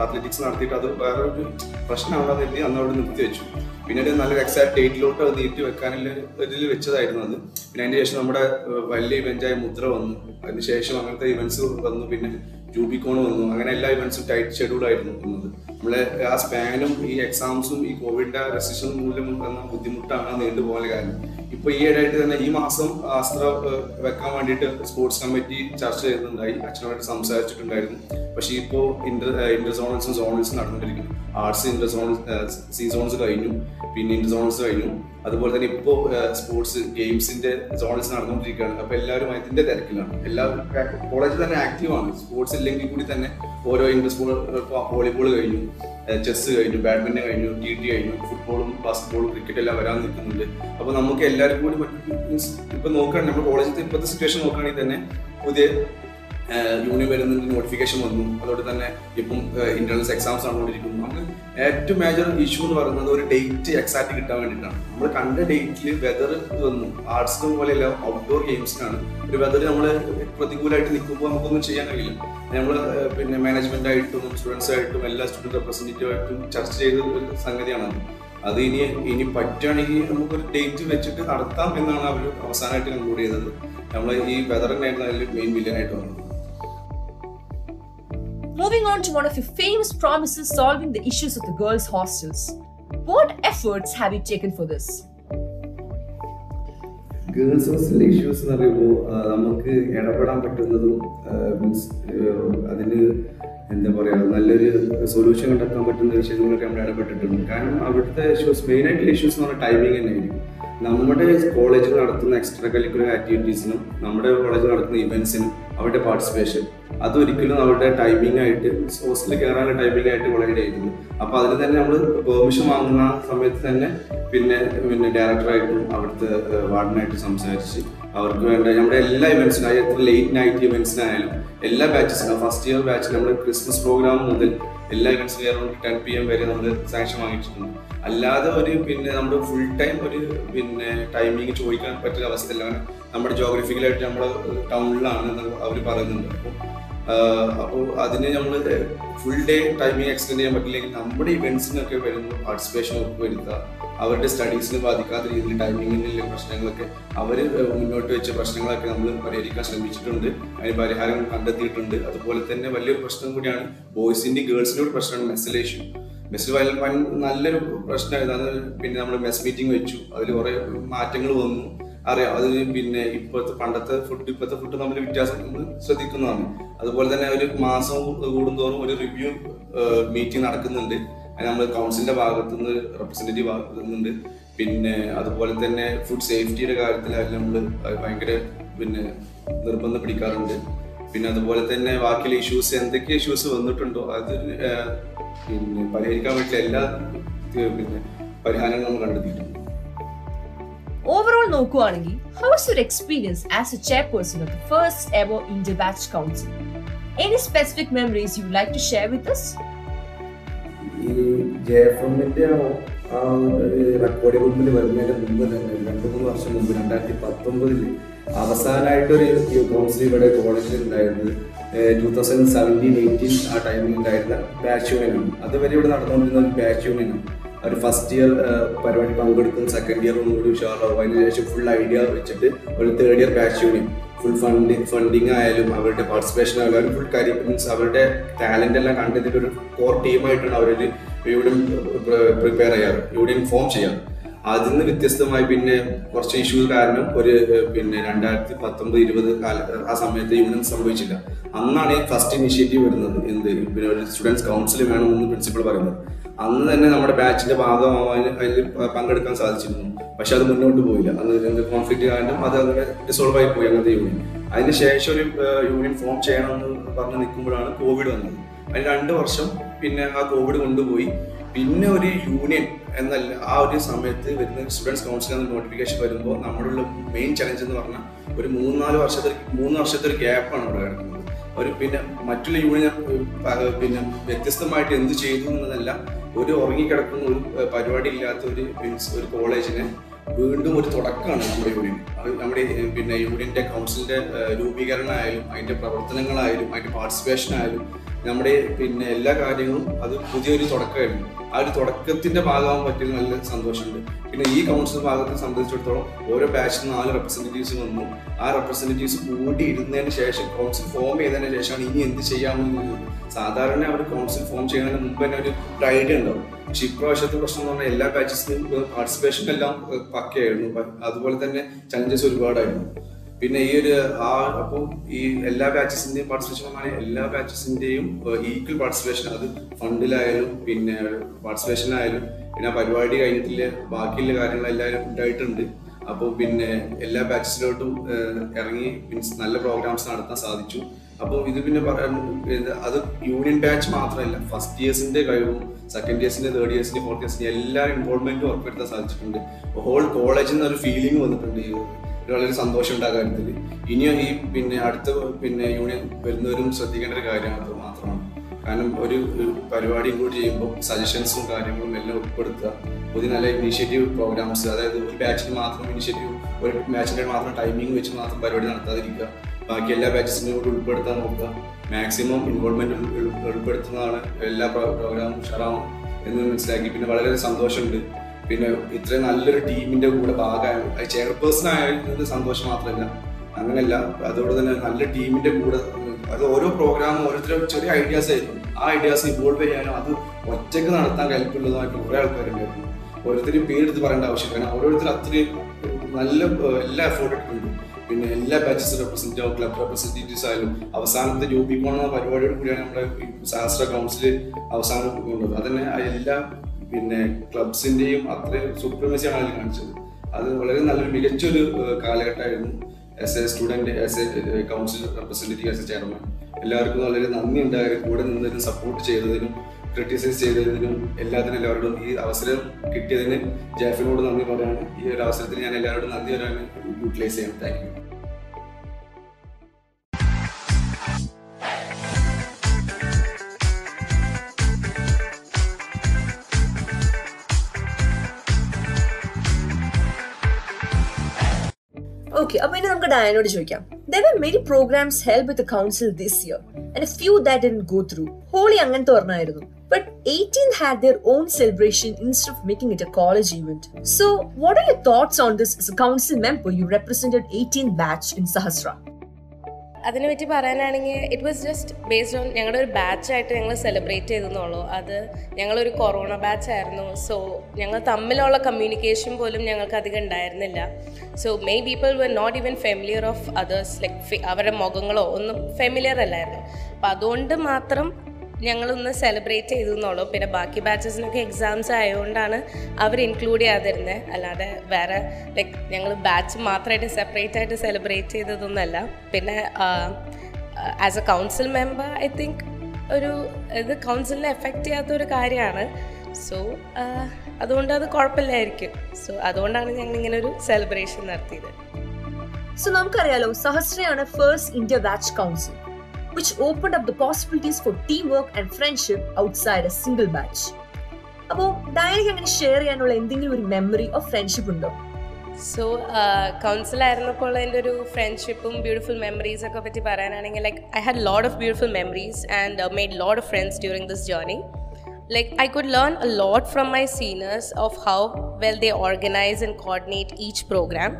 Speaker 4: അത്ലറ്റിക്സ് നടത്തിയിട്ട് അത് വേറെ ഒരു പ്രശ്നമാകാതെ കരുതി അന്ന് അവിടെ നിർത്തി വെച്ചു. പിന്നെ ഒരു നല്ലൊരു എക്സാക്ട് ഡേറ്റിലോട്ട് അത് നീട്ടി വെക്കാനുള്ള ഇതിൽ വെച്ചതായിരുന്നു അത്. പിന്നെ അതിന് ശേഷം നമ്മുടെ വലിയ ഇവന്റായ മുദ്ര വന്നു. അതിന് ശേഷം അങ്ങനത്തെ ഇവന്റ്സ് വന്നു. പിന്നെ ജൂബിക്കോൺ വന്നു. അങ്ങനെ എല്ലാ ഇവന്റ്സും ടൈറ്റ് ഷെഡ്യൂൾ ആയിരുന്നു വന്നത്. നമ്മളെ ആ സ്പാനും ഈ എക്സാംസും ഈ കോവിഡിന്റെ റെസ്ട്രിക്ഷൻ മൂലം വന്ന ബുദ്ധിമുട്ടാണ് നീണ്ടു പോകാൻ കാരണം. ഇപ്പൊ ഈ ഇടയായിട്ട് തന്നെ ഈ മാസം അസ്ത്ര വെക്കാൻ വേണ്ടിയിട്ട് സ്പോർട്സ് കമ്മിറ്റി ചർച്ച ചെയ്തിട്ടുണ്ടായി. അച്ഛനുമായിട്ട് സംസാരിച്ചിട്ടുണ്ടായിരുന്നു. പക്ഷെ ഇപ്പോൾ ഇന്റർ ഇന്റർ സോണൽസും സോണൽസും നടന്നുകൊണ്ടിരിക്കുന്നു. Arts inter zonals C zones കഴിഞ്ഞു. പിന്നെ ഇന്റർ സോണൽസ് കഴിഞ്ഞു. അതുപോലെ തന്നെ ഇപ്പോൾ സ്പോർട്സ് ഗെയിംസിന്റെ സോൺസ് നടന്നുകൊണ്ടിരിക്കുകയാണ്. അപ്പൊ എല്ലാവരും അതിന്റെ തിരക്കിലാണ്. എല്ലാ കോളേജിൽ തന്നെ ആക്റ്റീവ് ആണ്. സ്പോർട്സ് ഇല്ലെങ്കിൽ കൂടി തന്നെ ഓരോ സ്കൂൾ വോളിബോൾ കഴിഞ്ഞു ചെസ് കഴിഞ്ഞു ബാഡ്മിന്റൺ കഴിഞ്ഞു ടി ടി കഴിഞ്ഞു ഫുട്ബോളും ബാസ്കറ്റ്ബോളും ക്രിക്കറ്റ് എല്ലാം വരാൻ നിൽക്കുന്നുണ്ട്. അപ്പൊ നമുക്ക് എല്ലാവർക്കും കൂടി ഇപ്പൊ നോക്കുകയാണെങ്കിൽ നമ്മുടെ കോളേജിൽ ഇപ്പോഴത്തെ സിറ്റുവേഷൻ നോക്കുകയാണെങ്കിൽ തന്നെ പുതിയ യൂണിയൻ വരുന്നതിന് നോട്ടിഫിക്കേഷൻ വന്നു. അതുകൊണ്ട് തന്നെ ഇപ്പം ഇന്റർണൽസ് എക്സാംസ് നടന്നുകൊണ്ടിരിക്കുന്നു. നമുക്ക് ഏറ്റവും മേജർ ഇഷ്യൂ എന്ന് പറയുന്നത് ഒരു ഡേറ്റ് എക്സാക്ട് കിട്ടാൻ വേണ്ടിയിട്ടാണ്. നമ്മൾ കണ്ട ഡേറ്റിൽ വെതർ വന്നു. ആർട്സിനും പോലെയല്ല ഔട്ട്ഡോർ ഗെയിംസിനാണ് ഒരു വെതർ നമ്മൾ പ്രതികൂലമായിട്ട് നിൽക്കുമ്പോൾ നമുക്കൊന്നും ചെയ്യാൻ കഴിയില്ല. നമ്മൾ പിന്നെ മാനേജ്മെന്റ് ആയിട്ടും സ്റ്റുഡൻസ് ആയിട്ടും എല്ലാ സ്റ്റുഡന്റ് റെപ്രസെന്റേറ്റീവ് ആയിട്ടും ചർച്ച ചെയ്ത ഒരു സംഗതിയാണ് അത്. ഇനി ഇനി പറ്റുകയാണെങ്കിൽ നമുക്കൊരു ഡേറ്റ് വെച്ചിട്ട് നടത്താം എന്നാണ് അവർ അവസാനമായിട്ട് കൺക്ലൂഡ് ചെയ്തത്. നമ്മൾ ഈ വെതർ തന്നെയായിരുന്നു അതിൽ മെയിൻ വില്ലനായിട്ട് വന്നത്.
Speaker 1: Moving on to one of your famous promises solving the issues of the girls' hostels. What efforts have you taken for this?
Speaker 4: Girls hostel issues എന്ന് പറയുമ്പോൾ നമുക്ക് ഇടപെടാൻ പറ്റുന്നതും മീൻസ് അതിന് എന്താ പറയുക നല്ലൊരു സൊല്യൂഷൻ കണ്ടെത്താൻ പറ്റുന്ന വിഷയങ്ങളൊക്കെ നമ്മൾ ഇടപെട്ടിട്ടുണ്ട് കാരണം അവിടുത്തെ ഇഷ്യൂസ് മെയിനായിട്ടുള്ള ഇഷ്യൂസ് എന്ന് പറഞ്ഞാൽ ടൈമിംഗ് തന്നെയായിരിക്കും നമ്മുടെ കോളേജിൽ നടത്തുന്ന എക്സ്ട്രാ കരിക്കുലർ ആക്ടിവിറ്റീസിനും നമ്മുടെ കോളേജിൽ നടത്തുന്ന ഇവൻസിനും അവരുടെ പാർട്ടിസിപ്പേഷൻ അതൊരിക്കലും അവരുടെ ടൈമിംഗ് ആയിട്ട് ഹോസ്റ്റലിൽ കയറാനുള്ള ടൈമിംഗ് ആയിട്ട് വളരെ ഇടയായിരുന്നു അപ്പോൾ അതിന് തന്നെ നമ്മൾ പെർമിഷൻ വാങ്ങുന്ന സമയത്ത് തന്നെ പിന്നെ പിന്നെ ഡയറക്ടറായിട്ടും അവിടുത്തെ വാർഡനായിട്ട് സംസാരിച്ച് അവർക്ക് വേണ്ട നമ്മുടെ എല്ലാ അതായത് എത്ര ലേറ്റ് നൈറ്റ് ഇവൻസിനായാലും എല്ലാ ബാച്ചസിനും ഫസ്റ്റ് ഇയർ ബാച്ചിൽ നമ്മൾ ക്രിസ്മസ് പ്രോഗ്രാം മുതൽ എല്ലാ ഇവൻസിനും കയറുമ്പോൾ ടെൻ പി എം വരെ നമ്മൾ സാങ്ഷൻ വാങ്ങിച്ചിട്ടുണ്ട് അല്ലാതെ ഒരു പിന്നെ നമ്മുടെ ഫുൾ ടൈം ഒരു പിന്നെ ടൈമിങ് ചോദിക്കാൻ പറ്റുന്ന അവസ്ഥയില്ല. കാരണം നമ്മുടെ ജോഗ്രഫിക്കലായിട്ട് നമ്മുടെ ടൗണിലാണ് അവർ പറയുന്നുണ്ട്. അപ്പോൾ അപ്പോൾ അതിന് നമ്മൾ ഫുൾ ഡേ ടൈമിങ് എക്സ്റ്റെൻഡ് ചെയ്യാൻ പറ്റില്ലെങ്കിൽ നമ്മുടെ ഇവൻസിനൊക്കെ വരുന്ന പാർട്ടിസിപ്പേഷൻ ഉറപ്പുവരുത്തുക അവരുടെ സ്റ്റഡീസിന് ബാധിക്കാത്ത രീതിയിൽ ടൈമിങ്ങിലെ പ്രശ്നങ്ങളൊക്കെ അവർ മുന്നോട്ട് വെച്ച പ്രശ്നങ്ങളൊക്കെ നമ്മൾ പരിഹരിക്കാൻ ശ്രമിച്ചിട്ടുണ്ട്. അതിന് പരിഹാരം കണ്ടെത്തിയിട്ടുണ്ട്. അതുപോലെ തന്നെ വലിയൊരു പ്രശ്നം കൂടിയാണ് ബോയ്സിന്റെ ഗേൾസിനോട് പ്രശ്നമാണ് മെസ്സലേഷൻ മെസ്സിൽ വൻ നല്ലൊരു പ്രശ്നമായിരുന്നു അത് പിന്നെ നമ്മൾ മെസ് മീറ്റിംഗ് വെച്ചു. അതിൽ കുറേ മാറ്റങ്ങൾ വന്നു. അറിയാം. അത് പിന്നെ ഇപ്പോഴത്തെ പണ്ടത്തെ ഫുഡ് ഇപ്പോഴത്തെ ഫുഡ് തമ്മിൽ വ്യത്യാസം നമ്മൾ ശ്രദ്ധിക്കുന്നതാണ്. അതുപോലെ തന്നെ ഒരു മാസം കൂടുന്തോറും ഒരു റിവ്യൂ മീറ്റിംഗ് നടക്കുന്നുണ്ട്. അത് നമ്മൾ കൗൺസിലിന്റെ ഭാഗത്തു നിന്ന് റെപ്രസെന്റേറ്റീവ് ആകുന്നുണ്ട് പിന്നെ അതുപോലെ തന്നെ ഫുഡ് സേഫ്റ്റിയുടെ കാര്യത്തിലായാലും നമ്മൾ ഭയങ്കര പിന്നെ നിർബന്ധം പിടിക്കാറുണ്ട്. പിന്നെ അതുപോലെ തന്നെ ബാക്കിയുള്ള ഇഷ്യൂസ് എന്തൊക്കെ ഇഷ്യൂസ് വന്നിട്ടുണ്ടോ അത് പിന്നെ പരിഹരിക്കാൻ വേണ്ടി എല്ലാ പിന്നെ പരിഹാരങ്ങളും നമ്മൾ കണ്ടെത്തിയിട്ടുണ്ട്.
Speaker 1: ഓവറോൾ നോക്കുകയാണെങ്കിൽ how is your experience as a chairperson of first ever India batch council any specific memories you like to share with us?
Speaker 4: ഈ ജെ എഫ് എമ്മിന്റെ ആ റെക്കോർഡിംഗ് റൂമിൽ വരുന്നതിന് മുമ്പ് തന്നെ രണ്ട് മൂന്ന് വർഷം മുമ്പ് രണ്ടായിരത്തി പത്തൊമ്പതിൽ അവസാനമായിട്ടൊരു കൗൺസിൽ ഇവിടെ കോളേജിൽ ഉണ്ടായിരുന്നത് ടൂ തൗസൻഡ് സെവന്റീൻ എയ്റ്റീൻ ആ ടൈമിൽ ഉണ്ടായിരുന്ന ബാച്ച് യൂണിയനാണ് അതുവരെ ഇവിടെ നടന്നുകൊണ്ടിരുന്ന ഒരു ബാച്ച് യൂണിയനാണ് ഒരു ഫസ്റ്റ് ഇയർ പരിപാടി പങ്കെടുക്കും സെക്കൻഡ് ഇയർ ഒന്നുകൂടി ഉഷാറാവും. അതിന് ശേഷം ഫുൾ ഐഡിയ വെച്ചിട്ട് ഒരു third year batch union full funding funding ആയാലും അവരുടെ പാർട്ടിസിപ്പേഷൻ ആയാലും അവർ ഫുൾ കാര്യം മീൻസ് അവരുടെ ടാലന്റ് എല്ലാം കണ്ടെത്തിയിട്ട് ഒരു കോർ ടീമായിട്ടാണ് അവരൊരു യൂണിയൻ പ്രിപ്പയർ ചെയ്യാറ് യൂണിയൻ ഫോം ചെയ്യാറ്. അതിൽ നിന്ന് വ്യത്യസ്തമായി പിന്നെ കുറച്ച് ഇഷ്യൂസ് കാരണം ഒരു പിന്നെ രണ്ടായിരത്തി പത്തൊമ്പത് ഇരുപത് കാല ആ സമയത്ത് യൂണിയൻ സംഭവിച്ചില്ല. അന്നാണ് ഫസ്റ്റ് ഇനിഷ്യേറ്റീവ് വരുന്നത് എന്ത് പിന്നെ ഒരു സ്റ്റുഡൻസ് കൗൺസിൽ വേണമെന്ന് പ്രിൻസിപ്പൾ പറയുന്നത്. അന്ന് തന്നെ നമ്മുടെ ബാച്ചിന്റെ ഭാഗമാവാൻ അതിൽ പങ്കെടുക്കാൻ സാധിച്ചിരുന്നു. പക്ഷെ അത് മുന്നോട്ട് പോയില്ല. അത് കോൺഫ്ലിക്റ്റ് കാരണം അത് അങ്ങനെ ഡിസോൾവ് ആയി പോയി അങ്ങനത്തെ യൂണിയൻ അതിന് ശേഷം ഒരു യൂണിയൻ ഫോം ചെയ്യണമെന്ന് പറഞ്ഞ് നിൽക്കുമ്പോഴാണ് കോവിഡ് വന്നത്. അതിന് രണ്ട് വർഷം പിന്നെ ആ കോവിഡ് കൊണ്ടുപോയി. പിന്നെ ഒരു യൂണിയൻ എന്നല്ല ആ ഒരു സമയത്ത് വരുന്ന സ്റ്റുഡൻസ് കൗൺസിൽ എന്ന നോട്ടിഫിക്കേഷൻ വരുമ്പോൾ നമ്മളുള്ള മെയിൻ ചലഞ്ച് എന്ന് പറഞ്ഞാൽ ഒരു മൂന്നാൽ വർഷത്തെ മൂന്ന് വർഷത്തെ ഒരു ഗ്യാപ്പാണ് അവിടെ കിടക്കുന്നത്. ഒരു പിന്നെ മറ്റുള്ള യൂണിയൻ പിന്നെ വ്യത്യസ്തമായിട്ട് എന്ത് ചെയ്തു എന്നതല്ല. ഒരു ഉറങ്ങിക്കിടക്കുന്ന ഒരു പരിപാടി ഇല്ലാത്ത ഒരു മീൻസ് ഒരു കോളേജിന് വീണ്ടും ഒരു തുടക്കമാണ് നമ്മുടെ യൂണിയൻ. നമ്മുടെ പിന്നെ യൂണിയന്റെ കൗൺസിലിന്റെ രൂപീകരണമായാലും അതിന്റെ പ്രവർത്തനങ്ങളായാലും അതിന്റെ പാർട്ടിസിപ്പേഷൻ ആയാലും നമ്മുടെ പിന്നെ എല്ലാ കാര്യങ്ങളും അത് പുതിയൊരു തുടക്കമായിരുന്നു. ആ ഒരു തുടക്കത്തിന്റെ ഭാഗമാകാൻ പറ്റിയത് നല്ല സന്തോഷമുണ്ട്. പിന്നെ ഈ കൗൺസിൽ ഭാഗത്തെ സംബന്ധിച്ചിടത്തോളം ഓരോ ബാച്ചിൽ നാല് റെപ്രസെന്റേറ്റീവ്സ് വന്നു. ആ റെപ്രസെന്റേറ്റീവ്സ് കൂടി ഇരുന്നതിന് ശേഷം കൗൺസിൽ ഫോം ചെയ്തതിന് ശേഷമാണ് ഇനി എന്ത് ചെയ്യാമെന്ന് സാധാരണ അവർ കൗൺസിൽ ഫോം ചെയ്യുന്നതിന് മുമ്പ് തന്നെ ഒരു ഐഡിയ ഉണ്ടാവും. പക്ഷെ ഇപ്രാവശ്യത്തെ പ്രശ്നം എന്ന് പറഞ്ഞാൽ എല്ലാ ബാച്ചസിലും പാർട്ടിസിപ്പേഷൻ എല്ലാം പക്കയായിരുന്നു. അതുപോലെ തന്നെ ചലഞ്ചസ് ഒരുപാടായിരുന്നു. പിന്നെ ഈ ഒരു ആ അപ്പം ഈ എല്ലാ ബാച്ചസിന്റെയും പാർട്ടിസിപ്പേഷൻ എല്ലാ ബാച്ചസിന്റെയും ഈക്വൽ പാർട്ടിസിപ്പേഷൻ അത് ഫണ്ടിലായാലും പിന്നെ പാർട്ടിസിപ്പേഷനിലായാലും പിന്നെ പരിപാടി കഴിഞ്ഞിട്ടില്ല ബാക്കിയുള്ള കാര്യങ്ങളെല്ലാവരും ഉണ്ടായിട്ടുണ്ട്. അപ്പോൾ പിന്നെ എല്ലാ ബാച്ചസിലോട്ടും ഇറങ്ങി മീൻസ് നല്ല പ്രോഗ്രാംസ് നടത്താൻ സാധിച്ചു. അപ്പോൾ ഇത് പിന്നെ പറയാൻ അത് യൂണിയൻ ബാച്ച് മാത്രമല്ല ഫസ്റ്റ് ഇയേഴ്സിന്റെ കഴിവും സെക്കൻഡ് ഇയേഴ്സിന്റെ തേർഡ് ഇയേഴ്സിന്റെ ഫോർത്ത് ഇയേഴ്സിന്റെ എല്ലാ ഇൻവോൾവ്മെന്റും ഉറപ്പെടുത്താൻ സാധിച്ചിട്ടുണ്ട്. ഹോൾ കോളേജിൽ നിന്ന് ഒരു ഫീലിംഗ് വന്നിട്ടുണ്ട് വളരെ സന്തോഷം കാര്യത്തിൽ ഇനിയും ഈ പിന്നെ അടുത്ത പിന്നെ യൂണിയൻ വരുന്നവരും ശ്രദ്ധിക്കേണ്ട ഒരു കാര്യമാണ് അത് മാത്രമാണ്. കാരണം ഒരു പരിപാടി ഇൻക്ലൂഡ് ചെയ്യുമ്പോൾ സജഷൻസും കാര്യങ്ങളും എല്ലാം ഉൾപ്പെടുത്തുക. പുതിയ നല്ല ഇനീഷ്യേറ്റീവ് പ്രോഗ്രാംസ് അതായത് ഒരു ബാച്ചിന് മാത്രം ഇനീഷ്യേറ്റീവ് ഒരു ബാച്ചിന്റെ മാത്രം ടൈമിംഗ് വെച്ച് മാത്രം പരിപാടി നടത്താതിരിക്കുക. ബാക്കി എല്ലാ ബാച്ചസിനും കൂടി ഉൾപ്പെടുത്താൻ നോക്കുക. മാക്സിമം ഇൻവോൾവ്മെന്റ് ഉൾപ്പെടുത്തുന്നതാണ് എല്ലാ പ്രോഗ്രാമും ഉഷാറാവും എന്ന് മനസ്സിലാക്കി. പിന്നെ വളരെ സന്തോഷമുണ്ട്. പിന്നെ ഇത്രയും നല്ലൊരു ടീമിന്റെ കൂടെ ഭാഗമായ ചെയർപേഴ്സൺ ആയിരുന്നത് സന്തോഷം മാത്രമല്ല അങ്ങനെയല്ല അതോടെ തന്നെ നല്ല ടീമിന്റെ കൂടെ അത് ഓരോ പ്രോഗ്രാമും ഓരോരുത്തരും ചെറിയ ഐഡിയാസ് ആയിരുന്നു ആ ഐഡിയാസ് ഇൻവോൾവ് ചെയ്യാനും അത് ഒറ്റയ്ക്ക് നടത്താൻ കൽപ്പുള്ളതുമായിട്ട് കുറേ ആൾക്കാരുണ്ടായിരുന്നു. ഓരോരുത്തരും പേരെടുത്ത് പറയേണ്ട ആവശ്യം കാരണം ഓരോരുത്തർ അത്രയും നല്ല എല്ലാ എഫേർട്ട് ഇട്ടിട്ടുണ്ട് പിന്നെ എല്ലാ ബാച്ചസ് റെപ്രസെന്റ് ക്ലബ് റെപ്രസെന്റേറ്റീവ്സ് ആയാലും. അവസാനത്തെ എന്ന പരിപാടിയോട് കൂടിയാണ് നമ്മുടെ ശാസ്ത്ര കൗൺസിൽ അവസാനം കൊണ്ടുപോകുന്നത് അതന്നെ എല്ലാ പിന്നെ ക്ലബ്സിന്റെയും അത്രയും സുപ്രമസിയാണ് അതിൽ കാണിച്ചത്. അത് വളരെ നല്ലൊരു മികച്ചൊരു കാലഘട്ടമായിരുന്നു. As a student as a council representative as a chairman എല്ലാവർക്കും വളരെ നന്ദി ഉണ്ടായിരുന്നു കൂടെ നിന്നതിനും സപ്പോർട്ട് ചെയ്തതിനും ക്രിട്ടിസൈസ് ചെയ്തതിനും എല്ലാത്തിനും എല്ലാവരോടും ഈ അവസരം കിട്ടിയതിന് ജാഫിനോട് നന്ദി പറയാണ് ഈ ഒരു അവസരത്തിൽ ഞാൻ എല്ലാവരോടും നന്ദി പറയാൻ യൂട്ടിലൈസ് ചെയ്യാം താങ്ക് യു
Speaker 1: ഓക്കെ അപ്പൊ ഇനി നമുക്ക് ഡയനോട് ചോദിക്കാം there were many programs help with council this year and few that didn't go through Holi അങ്ങനത്തെ ഒരെണ്ണമായിരുന്നു but eighteen had their own celebration instead of making it a college event so what are you thoughts on this council member you represented eighteen batch in Sahasra
Speaker 5: അതിനെ പറ്റി പറയാനാണെങ്കിൽ it was just based on ഞങ്ങളുടെ ഒരു ബാച്ചായിട്ട് ഞങ്ങൾ celebrate ചെയ്തെന്നുള്ളൂ. അത് ഞങ്ങളൊരു corona batch ആയിരുന്നു. So ഞങ്ങൾ തമ്മിലുള്ള കമ്മ്യൂണിക്കേഷൻ പോലും ഞങ്ങൾക്ക് അധികം ഉണ്ടായിരുന്നില്ല. So many people were not even familiar of others like അവരുടെ മുഖങ്ങളോ ഒന്നും ഫെമിലിയർ അല്ലായിരുന്നു. അപ്പോൾ അതുകൊണ്ട് മാത്രം ഞങ്ങളൊന്ന് സെലിബ്രേറ്റ് ചെയ്തു എന്നുള്ളൂ പിന്നെ ബാക്കി ബാച്ചസിനൊക്കെ എക്സാംസ് ആയതുകൊണ്ടാണ് അവർ ഇൻക്ലൂഡ് ചെയ്യാതിരുന്നത് അല്ലാതെ വേറെ ലൈക്ക് ഞങ്ങൾ ബാച്ച് മാത്രമായിട്ട് സെപ്പറേറ്റ് ആയിട്ട് സെലിബ്രേറ്റ് ചെയ്തതൊന്നുമല്ല പിന്നെ as a council member I think ഒരു ഇത് കൗൺസിലിനെ എഫക്റ്റ് ചെയ്യാത്ത ഒരു കാര്യമാണ് സോ അതുകൊണ്ട് അത് കുഴപ്പമില്ലായിരിക്കും. സോ അതുകൊണ്ടാണ് ഞങ്ങൾ ഇങ്ങനെ ഒരു സെലിബ്രേഷൻ നടത്തിയത്.
Speaker 1: സോ നമുക്കറിയാലോ സഹസ്രയാണ് fest intra batch council which opened up the possibilities for teamwork and friendship outside a single batch. അപ്പോൾ ഡയറിക്ക് അങ്ങനെ ഷെയർ ചെയ്യാനുള്ള എന്തെങ്കിലും ഒരു മെമ്മറി ഓഫ് ഫ്രണ്ട്ഷിപ്പ് ഉണ്ടോ
Speaker 5: സോ കൗൺസിലായിരുന്നപ്പോൾ എൻ്റെ ഒരു ഫ്രണ്ട്ഷിപ്പും ബ്യൂട്ടിഫുൾ മെമ്മറീസ് ഒക്കെ പറ്റി പറയാനാണെങ്കിൽ like I had lot of beautiful memories and made lot of friends during this journey like i could learn a lot from my seniors of how well they organize and coordinate each program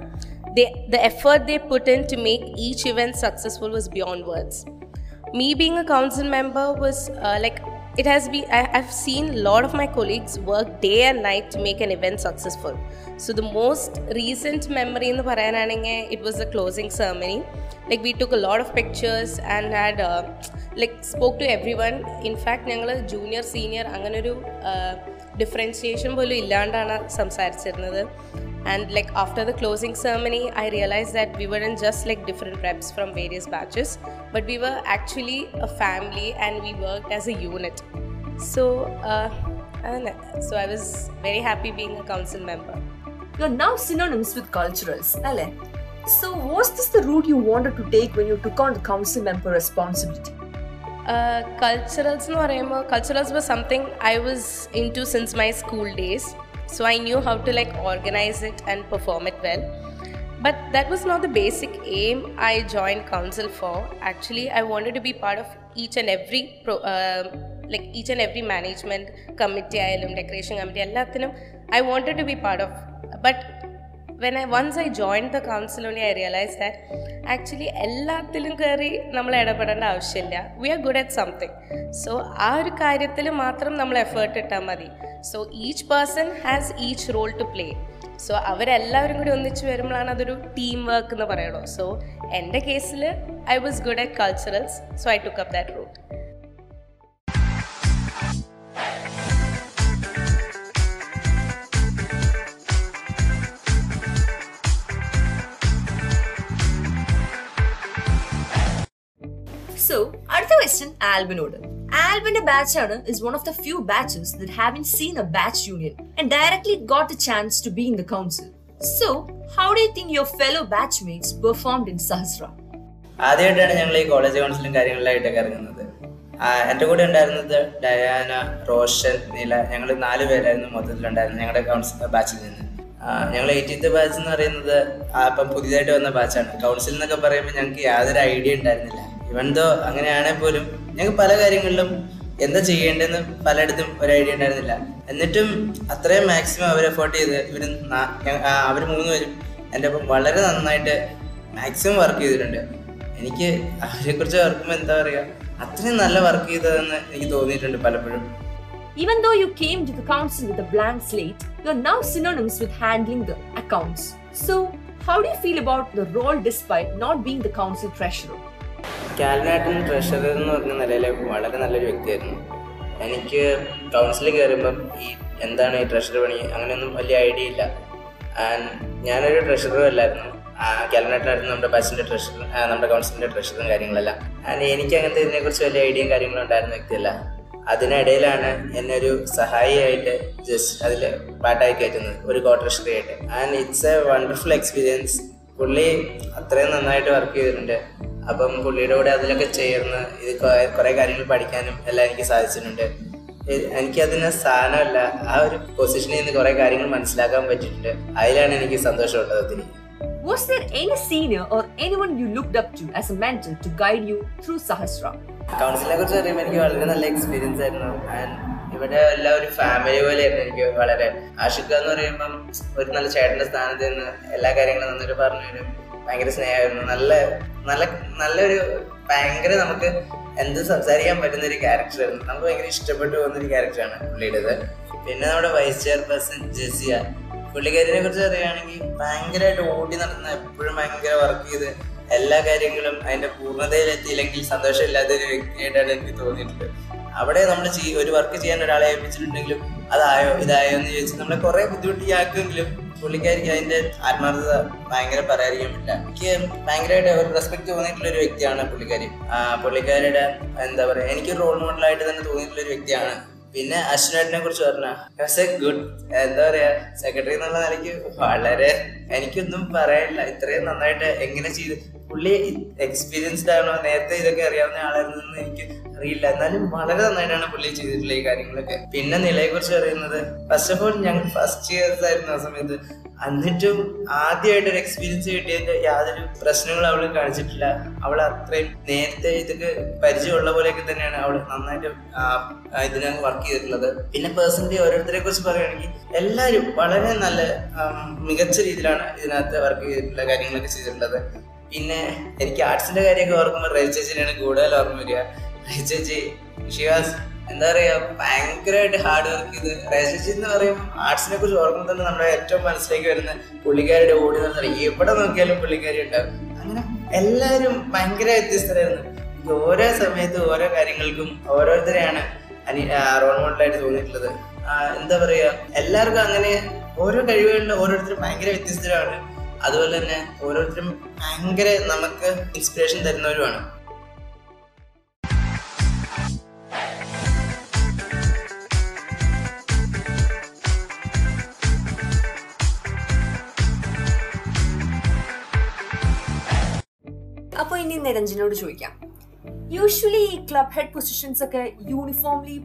Speaker 5: they, the effort they put in to make each event successful was beyond words me being a council member was uh, like it has been I, i've seen a lot of my colleagues work day and night to make an event successful so the most recent memory in the parayananenge it was the closing ceremony like we took a lot of pictures and had uh, like spoke to everyone in fact ഞങ്ങൾ junior senior അങ്ങനൊരു differentiation പോലും ഇല്ലാണ്ടാണ് സംസാരിച്ചിരുന്നത് And like after the closing ceremony I realise that we were in just like different reps from various batches but we were actually a family and we work as a unit so അതന്നെ so I was very happy being a council member
Speaker 1: You're now synonymous with culturals, അല്ലേ? So was this the route you wanted to take when you took on the council member responsibility?
Speaker 5: Culturals എന്ന് പറയുമ്പോൾ culturals was something I was into since my school days so I knew how to like organise it and perform it well but that was not the basic aim I join council for actually I wanted to be part of each and every like each and every management committee ആയാലും decoration committee എല്ലാത്തിനും I wanted to be part of but when I once I join the council only I realise that actually എല്ലാത്തിലും കയറി നമ്മൾ ഇടപെടേണ്ട ആവശ്യമില്ല. We are good at something so ആ ഒരു കാര്യത്തിൽ മാത്രം നമ്മൾ എഫേർട്ട് ഇട്ടാൽ മതി. So each person has each role to play so അവരെല്ലാവരും കൂടി ഒന്നിച്ച് വരുമ്പോഴാണ് അതൊരു ടീം വർക്ക് എന്ന് പറയണോ സോ എന്റെ കേസിൽ I was good at culturals so I took up
Speaker 1: that route question ആൽബിനോട് ആൽബിന്റെ ആണ് is one of the few batches that have seen a batch union and directly got a chance to be in the council so how do you think your fellow batch mates performed in Sahasra
Speaker 6: ആദ്യമായിട്ടാണ് ഞങ്ങൾ ഈ college കൗൺസിലും കാര്യങ്ങളിലായിട്ടൊക്കെ ഇറങ്ങുന്നത്. എന്റെ കൂടെ ഉണ്ടായിരുന്നത് Diana Roshan നീല ഞങ്ങൾ നാല് പേരായിരുന്നു മൊത്തത്തിലുണ്ടായിരുന്നത് ഞങ്ങളുടെ കൗൺസിൽ ബാച്ചിൽ നിന്ന്. ഞങ്ങൾ എയ്റ്റീത്ത് ബാച്ച് എന്ന് പറയുന്നത് ആ, ഇപ്പം പുതിയതായിട്ട് വന്ന ബാച്ചാണ് കൗൺസിൽ എന്നൊക്കെ പറയുമ്പോൾ ഞങ്ങൾക്ക് യാതൊരു ഐഡിയ ഉണ്ടായിരുന്നില്ല. ഇവൻ ദോ പോലും ഞങ്ങൾക്ക് പല കാര്യങ്ങളിലും എന്താ ചെയ്യേണ്ടതെന്ന് പലയിടത്തും ഒരു ഐഡിയ ഉണ്ടായിരുന്നില്ല എന്നിട്ടും അത്രയും മാക്സിമം അവർ എഫോർട്ട് ചെയ്ത് ഇവർ അവർ മൂന്ന് പേരും എന്റെ ഒപ്പം വളരെ നന്നായിട്ട് മാക്സിമം വർക്ക് ചെയ്തിട്ടുണ്ട് എനിക്ക് അവരെക്കുറിച്ച് ഓർക്കുമ്പോൾ എന്താ പറയുക അത്രയും നല്ല വർക്ക് ചെയ്തതെന്ന് എനിക്ക് തോന്നിയിട്ടുണ്ട് പലപ്പോഴും
Speaker 1: Even though you came to the council with a blank slate, you're now synonymous with handling the accounts. So, how do you feel about the role despite not being the council treasurer?
Speaker 6: കാലിനാട്ടൻ treasurer എന്ന് പറഞ്ഞ നിലയിൽ വളരെ നല്ലൊരു വ്യക്തിയായിരുന്നു. എനിക്ക് കൗൺസിലിൽ കയറുമ്പം ഈ എന്താണ് ഈ ട്രഷറർ പണി അങ്ങനെയൊന്നും വലിയ ഐഡിയ ഇല്ല. ആൻഡ് ഞാനൊരു ട്രഷറും അല്ലായിരുന്നു. കാലിനാട്ടനായിരുന്നു നമ്മുടെ ബസ്സിന്റെ ട്രഷറർ നമ്മുടെ കൗൺസിലിന്റെ ട്രഷറും കാര്യങ്ങളെല്ലാം. ആൻഡ് എനിക്ക് അങ്ങനത്തെ ഇതിനെക്കുറിച്ച് വലിയ ഐഡിയയും കാര്യങ്ങളും ഉണ്ടായിരുന്ന വ്യക്തിയല്ല. അതിനിടയിലാണ് എന്നെ ഒരു സഹായിയായിട്ട് ജസ്റ്റ് അതിൽ പാട്ടായി കയറ്റുന്നത്. ഒരു കോട്രഷറി ആയിട്ട്. And it's a wonderful experience പുള്ളി അത്രയും നന്നായിട്ട് വർക്ക് ചെയ്തിട്ടുണ്ട്. അപ്പം പുള്ളിയുടെ കൂടെ അതിലൊക്കെ ചേർന്ന് ഇത് കുറേ കാര്യങ്ങൾ പഠിക്കാനും എല്ലാം എനിക്ക് സാധിച്ചിട്ടുണ്ട്. എനിക്കതിന് സ്ഥാനമല്ല ആ ഒരു പൊസിഷനിൽ നിന്ന് കുറേ കാര്യങ്ങൾ മനസ്സിലാക്കാൻ പറ്റിയിട്ടുണ്ട്. അതിലാണ് എനിക്ക് സന്തോഷമുള്ളത് ഒത്തിരി.
Speaker 1: Was there any senior or anyone you looked up to as a mentor to guide you through Sahasra?
Speaker 6: കൗൺസിലിനെ കുറിച്ച് പറയുമ്പോൾ എനിക്ക് വളരെ നല്ല എക്സ്പീരിയൻസ് ആയിരുന്നു. ആൻഡ് ഇവിടെ എല്ലാം ഒരു ഫാമിലി പോലെയായിരുന്നു എനിക്ക് വളരെ. ആഷിഖ് എന്ന് പറയുമ്പം ഒരു നല്ല ചേട്ടന്റെ സ്ഥാനത്ത് നിന്ന് എല്ലാ കാര്യങ്ങളും നന്നായിട്ട് പറഞ്ഞു തരും. ഭയങ്കര സ്നേഹമായിരുന്നു. നല്ല നല്ല നല്ലൊരു ഭയങ്കര നമുക്ക് എന്ത് സംസാരിക്കാൻ പറ്റുന്ന ഒരു ക്യാരക്ടറായിരുന്നു നമുക്ക് ഭയങ്കര ഇഷ്ടപ്പെട്ടു പോകുന്ന ഒരു ക്യാരക്ടറാണ് പുള്ളിയുടേത്. പിന്നെ നമ്മുടെ വൈസ് ചെയർപേഴ്സൺ ജെസിയ പുള്ളിക്കാരിനെ കുറിച്ച് പറയുകയാണെങ്കിൽ ഭയങ്കരമായിട്ട് ഓടി നടന്ന് എപ്പോഴും ഭയങ്കര വർക്ക് ചെയ്ത് എല്ലാ കാര്യങ്ങളും അതിന്റെ പൂർണതയിലെത്തിയില്ലെങ്കിൽ സന്തോഷമില്ലാത്ത ഒരു വ്യക്തിയായിട്ടാണ് എനിക്ക് തോന്നിയിട്ടുണ്ട്. അവിടെ നമ്മൾ ഒരു വർക്ക് ചെയ്യാൻ ഒരാളെ ഏൽപ്പിച്ചിട്ടുണ്ടെങ്കിലും അതായോ ഇതായോ എന്ന് ചോദിച്ച് നമ്മളെ കുറെ ബുദ്ധിമുട്ടിയാക്കുമെങ്കിലും പുള്ളിക്കാരിക്ക് അതിന്റെ ആത്മാർത്ഥത ഭയങ്കര പറയാതിരിക്കാൻ പറ്റില്ല. എനിക്ക് ഭയങ്കരമായിട്ട് ഒരു റെസ്പെക്ട് തോന്നിയിട്ടുള്ള ഒരു വ്യക്തിയാണ് പുള്ളിക്കാരി. പുള്ളിക്കാരിയുടെ എന്താ പറയാ എനിക്ക് റോൾ മോഡലായിട്ട് തന്നെ തോന്നിയിട്ടുള്ള ഒരു വ്യക്തിയാണ്. പിന്നെ അശ്വനാട്ടിനെ കുറിച്ച് പറഞ്ഞ എ ഗുഡ് എന്താ പറയാ സെക്രട്ടറി എന്നുള്ള നിലയ്ക്ക് വളരെ എനിക്കൊന്നും പറയാനില്ല. ഇത്രയും നന്നായിട്ട് എങ്ങനെ ചെയ്ത് പുള്ളി എക്സ്പീരിയൻസ്ഡ് ആണോ? നേരത്തെ ഇതൊക്കെ അറിയാവുന്ന ആളായിരുന്നു എന്ന് എനിക്ക് അറിയില്ല. എന്നാലും വളരെ നന്നായിട്ടാണ് പുള്ളി ചെയ്തിട്ടുള്ള ഈ കാര്യങ്ങളൊക്കെ. പിന്നെ നിലയെ കുറിച്ച് അറിയുന്നത് ഫസ്റ്റ് ഓഫ് ഓൾ ഞങ്ങൾ ഫസ്റ്റ് ഇയേഴ്സ് ആയിരുന്നു ആ സമയത്ത്. എന്നിട്ടും ആദ്യമായിട്ട് ഒരു എക്സ്പീരിയൻസ് കിട്ടിയതിന്റെ യാതൊരു പ്രശ്നങ്ങളും അവൾ കാണിച്ചിട്ടില്ല. അവൾ അത്രയും നേരത്തെ ഇതൊക്കെ പരിചയമുള്ള പോലെയൊക്കെ തന്നെയാണ് അവൾ നന്നായിട്ട് ഇതിനകത്ത് വർക്ക് ചെയ്തിട്ടുള്ളത്. പിന്നെ പേഴ്സണലി ഓരോരുത്തരെ കുറിച്ച് പറയുകയാണെങ്കിൽ എല്ലാവരും വളരെ നല്ല മികച്ച രീതിയിലാണ് ഇതിനകത്ത് വർക്ക് ചെയ്തിട്ടുള്ള കാര്യങ്ങളൊക്കെ ചെയ്തിട്ടുള്ളത്. പിന്നെ എനിക്ക് ആർട്സിന്റെ കാര്യമൊക്കെ ഓർക്കുമ്പോൾ റജിച്ചേച്ചിനാണ് കൂടുതൽ ഓർമ്മ വരിക. റജിച്ചേച്ചി ചേച്ചി ഷിവാസ് എന്താ പറയാ ഭയങ്കരമായിട്ട് ഹാർഡ് വർക്ക് ചെയ്ത് റവി എന്ന് പറയും ആർട്സിനെ കുറിച്ച് ഓർക്കുമ്പോൾ തന്നെ നമ്മുടെ ഏറ്റവും മനസ്സിലേക്ക് വരുന്ന പുള്ളിക്കാരുടെ ഓടി നടന്ന എവിടെ നോക്കിയാലും പുള്ളിക്കാരി ഉണ്ടാവും. അങ്ങനെ എല്ലാവരും ഭയങ്കര വ്യത്യസ്തരായിരുന്നു. ഓരോ സമയത്ത് ഓരോ കാര്യങ്ങൾക്കും ഓരോരുത്തരെയാണ് അനി റോൾ മോഡലായിട്ട് തോന്നിയിട്ടുള്ളത്. എന്താ പറയാ എല്ലാവർക്കും അങ്ങനെ ഓരോ കഴിവുകളിലും ഓരോരുത്തരും ഭയങ്കര വ്യത്യസ്തരാണ്. അതുപോലെ തന്നെ ഓരോരുത്തരും ഭയങ്കര നമുക്ക് ഇൻസ്പിറേഷൻ തരുന്നവരുമാണ്.
Speaker 1: അപ്പോൾ ഇനി നിരഞ്ജനോട് ചോദിക്കാം. യൂഷ്വലി ഈ ക്ലബ് ഹെഡ് പൊസിഷൻസ് ഒക്കെ uniformly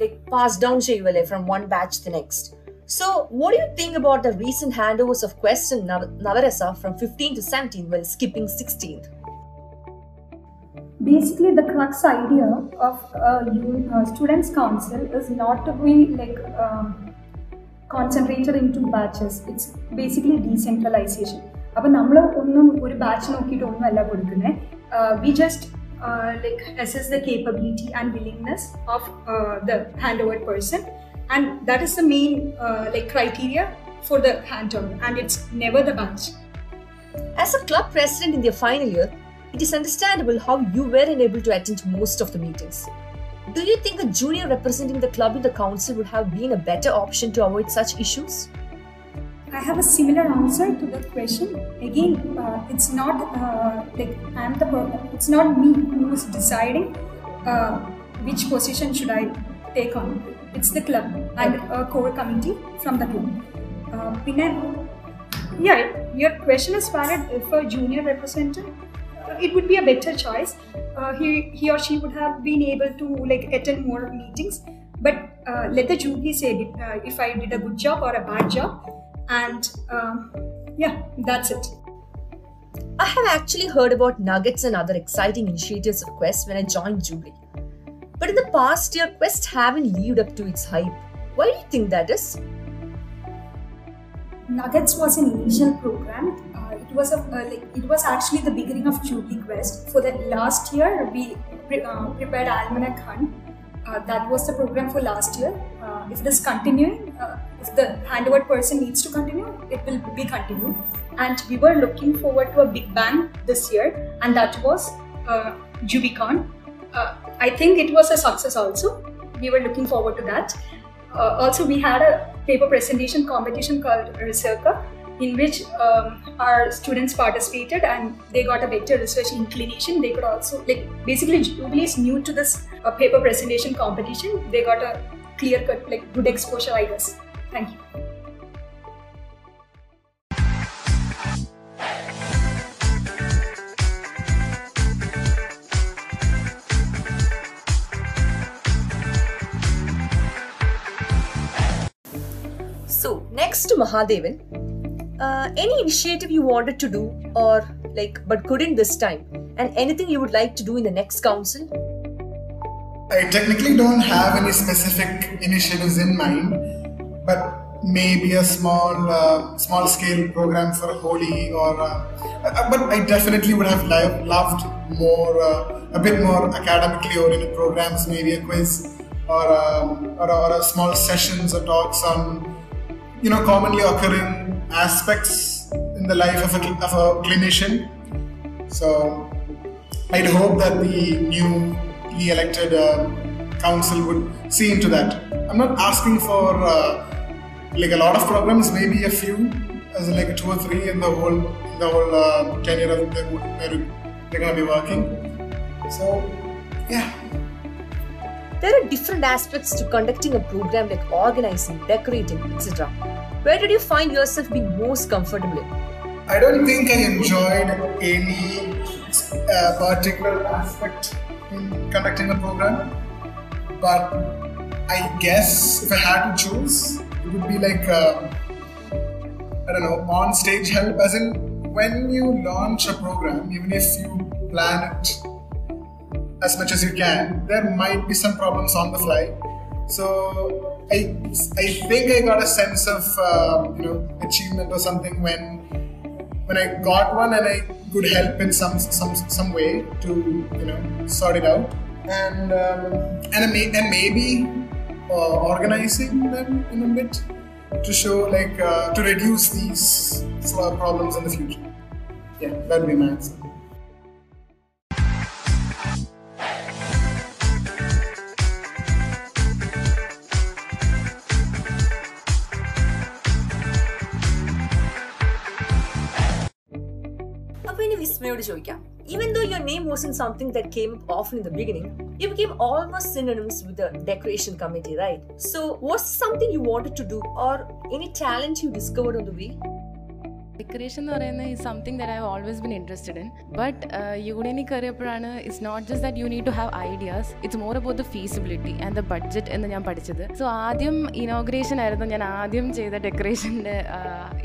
Speaker 1: like pass down ചെയ്യുമല്ലേ from one batch to next so what you think about the recent hand overs of Quest Navarasa from fifteen to seventeen well skipping sixteenth
Speaker 7: basically the crux idea of a uni- uh, students council is not to be like um, concentrated into batches it's basically decentralization അപ്പോൾ നമ്മൾ ഒന്നും ഒരു batch നോക്കിയിട്ട് ഒന്നുമല്ല കൊടുക്കുന്നത് we just like assess the capability and willingness of the hand over person and that is the main uh, like criteria for the hand turnover and it's never the batch
Speaker 1: as a club president in their final year it is understandable how you were unable to attend most of the meetings do you think a junior representing the club in the council would have been a better option to avoid such issues
Speaker 7: I have a similar answer to that question. Again, uh, it's not uh, like I'm the. It's not me who is deciding uh, which position should I take on. It's the club and a core committee from the club. Uh, പിന്നെ, yeah, your question is valid. If a junior representative, uh, it would be a better choice. Uh, he he or she would have been able to like attend more meetings. But uh, let the jury say uh, if I did a good job or a bad job and um, yeah that's it
Speaker 1: I have actually heard about nuggets and other exciting initiatives of Quest when I joined Jubilee. But in the past year, Quest haven't lived up to its hype. Why do you think that is?
Speaker 7: nuggets was an initial program uh, it was a uh, like it was actually the beginning of Jubilee Quest. For the last year, we pre- uh, prepared Almanac Hunt. Uh, that was the program for last year. Uh, if it is continuing, uh, if the handover person needs to continue, it will be continued. And we were looking forward to a big bang this year, and that was JubiCon. Uh, I think it was a success also. We were looking forward to that. Uh, also, we had a paper presentation competition called Recerca, in which um, our students participated and they got a better research inclination. They could also, like, basically, Jubilee is new to this uh, paper presentation competition. They got a clear cut, like, good exposure, I guess. Thank you.
Speaker 1: Mahadevan, uh, any initiative you wanted to do or like but couldn't this time, and anything you would like to do in the next council?
Speaker 8: I technically don't have any specific initiatives in mind, but maybe a small, uh, small scale program for Holi, or uh, but I definitely would have li- loved more, uh, a bit more academically oriented programs, maybe a quiz or, um, or, or a small sessions or talks on, you know, commonly occurring aspects in the life of a, of a clinician. So I'd hope that the newly elected uh, council would see into that. I'm not asking for uh, like a lot of programs, maybe a few, as like two or three in the whole in the whole uh, tenure of the, where they're gonna be working. So yeah,
Speaker 1: There are different aspects to conducting a program like organizing, decorating, etc. Where did you find yourself being most comfortable?
Speaker 8: I don't think I enjoyed any uh, particular aspect in conducting a program, but I guess if I had to choose, it would be like uh, I don't know on stage help. As in, when you launch a program, even if you plan it as much as you can, there might be some problems on the fly. So I I think I got a sense of uh, you know achievement or something when when I got one and I could help in some some some way to you know sort it out and um, and may, and maybe uh, organizing them in a bit to show like uh, to reduce these problems in the future. Yeah, that would be my answer.
Speaker 1: അപ്പൊ ഇനി വിസ്മയോട് ചോദിക്കാം even though your name was in something that came off in the beginning you became almost synonymous with the decoration committee right so was something you wanted to do or any talent you discovered on the way
Speaker 9: Decoration എന്ന് പറയുന്നത് is something that I always been interested in but യൂണിയനിൽ കയറിയപ്പോഴാണ് it's not just that you need to have ideas it's more about the feasibility and the budget എന്ന് ഞാൻ പഠിച്ചത്. So ആദ്യം inauguration ആയിരുന്നു ഞാൻ ആദ്യം ചെയ്ത ഡെക്കറേഷന്റെ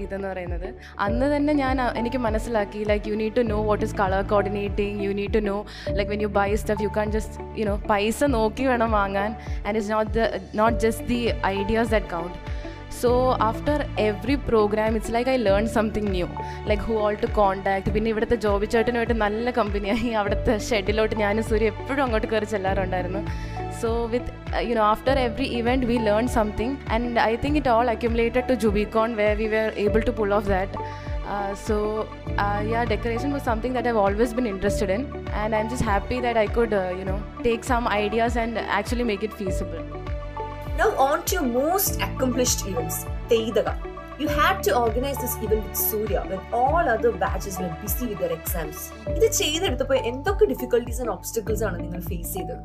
Speaker 9: ഇതെന്ന് പറയുന്നത്. അന്ന് തന്നെ ഞാൻ എനിക്ക് മനസ്സിലാക്കി like you need to know what is colour coordinating you need to know like when you buy stuff you can just you know പൈസ നോക്കി വേണം വാങ്ങാൻ. And it's not the not just the ideas that count so after every program it's like I learn something new like who all to contact പിന്നെ ഇവിടുത്തെ ജോബി ചേട്ടനുമായിട്ട് നല്ല കമ്പനിയായി അവിടുത്തെ ഷെഡിലോട്ട് ഞാനും സൂര്യ എപ്പോഴും അങ്ങോട്ട് കയറി ചെല്ലാറുണ്ടായിരുന്നു. So with you know after every event we learn something and I think it all accumulated to Jubicon where we were able to pull off that so uh, yeah decoration was something that i've always been interested in. And i'm just happy that i could uh, you know take some ideas and actually make it
Speaker 1: Now on to your most accomplished events, Teidaga. You had to organize this event with Surya when all other batches were busy with their exams. ഇത് ചെയ്തെടുത്തപ്പോൾ എന്തൊക്കെ difficulties and obstacles ആണ് നിങ്ങൾ face ചെയ്തത്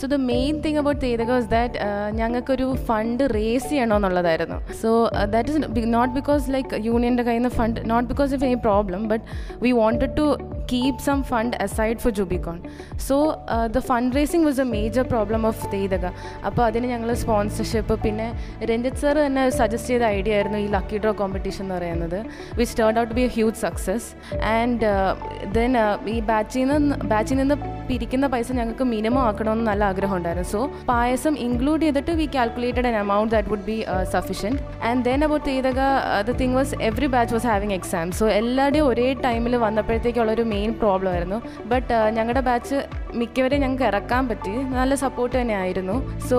Speaker 9: so the main thing about Thethaka was that ഞങ്ങൾക്കൊരു fund raise ചെയ്യണമെന്നുള്ളതായിരുന്നു. So that is not because like യൂണിയന്റെ കയ്യിൽ നിന്ന് fund not because of any problem but we wanted to keep some fund aside for Jubicon. So uh, the fundraising was a major problem of Thethaka അപ്പോൾ അതിന് ഞങ്ങൾ sponsorship പിന്നെ Ranjith sir തന്നെ suggest ചെയ്ത idea ആയിരുന്നു ഈ ലക്കി ഡ്രോ കോമ്പറ്റീഷൻ എന്ന് പറയുന്നത് which turn out be a huge success and then ഈ ബാച്ചിൽ നിന്ന് ബാച്ചിൽ നിന്ന് പിരിക്കുന്ന പൈസ ഞങ്ങൾക്ക് മിനിമം ആക്കണമെന്ന് നല്ല ആഗ്രഹം ഉണ്ടായിരുന്നു സോ പായസം ഇൻക്ലൂഡ് ചെയ്തിട്ട് we calculated an amount that would be uh, and then about Chethaka the thing was every batch was having exam so എല്ലാവരുടെയും ഒരേ ടൈമിൽ വന്നപ്പോഴത്തേക്കുള്ളൊരു മെയിൻ പ്രോബ്ലം ആയിരുന്നു. ബട്ട് ഞങ്ങളുടെ ബാച്ച് മിക്കവരെയും ഞങ്ങൾക്ക് ഇറക്കാൻ പറ്റി. നല്ല സപ്പോർട്ട് തന്നെ ആയിരുന്നു so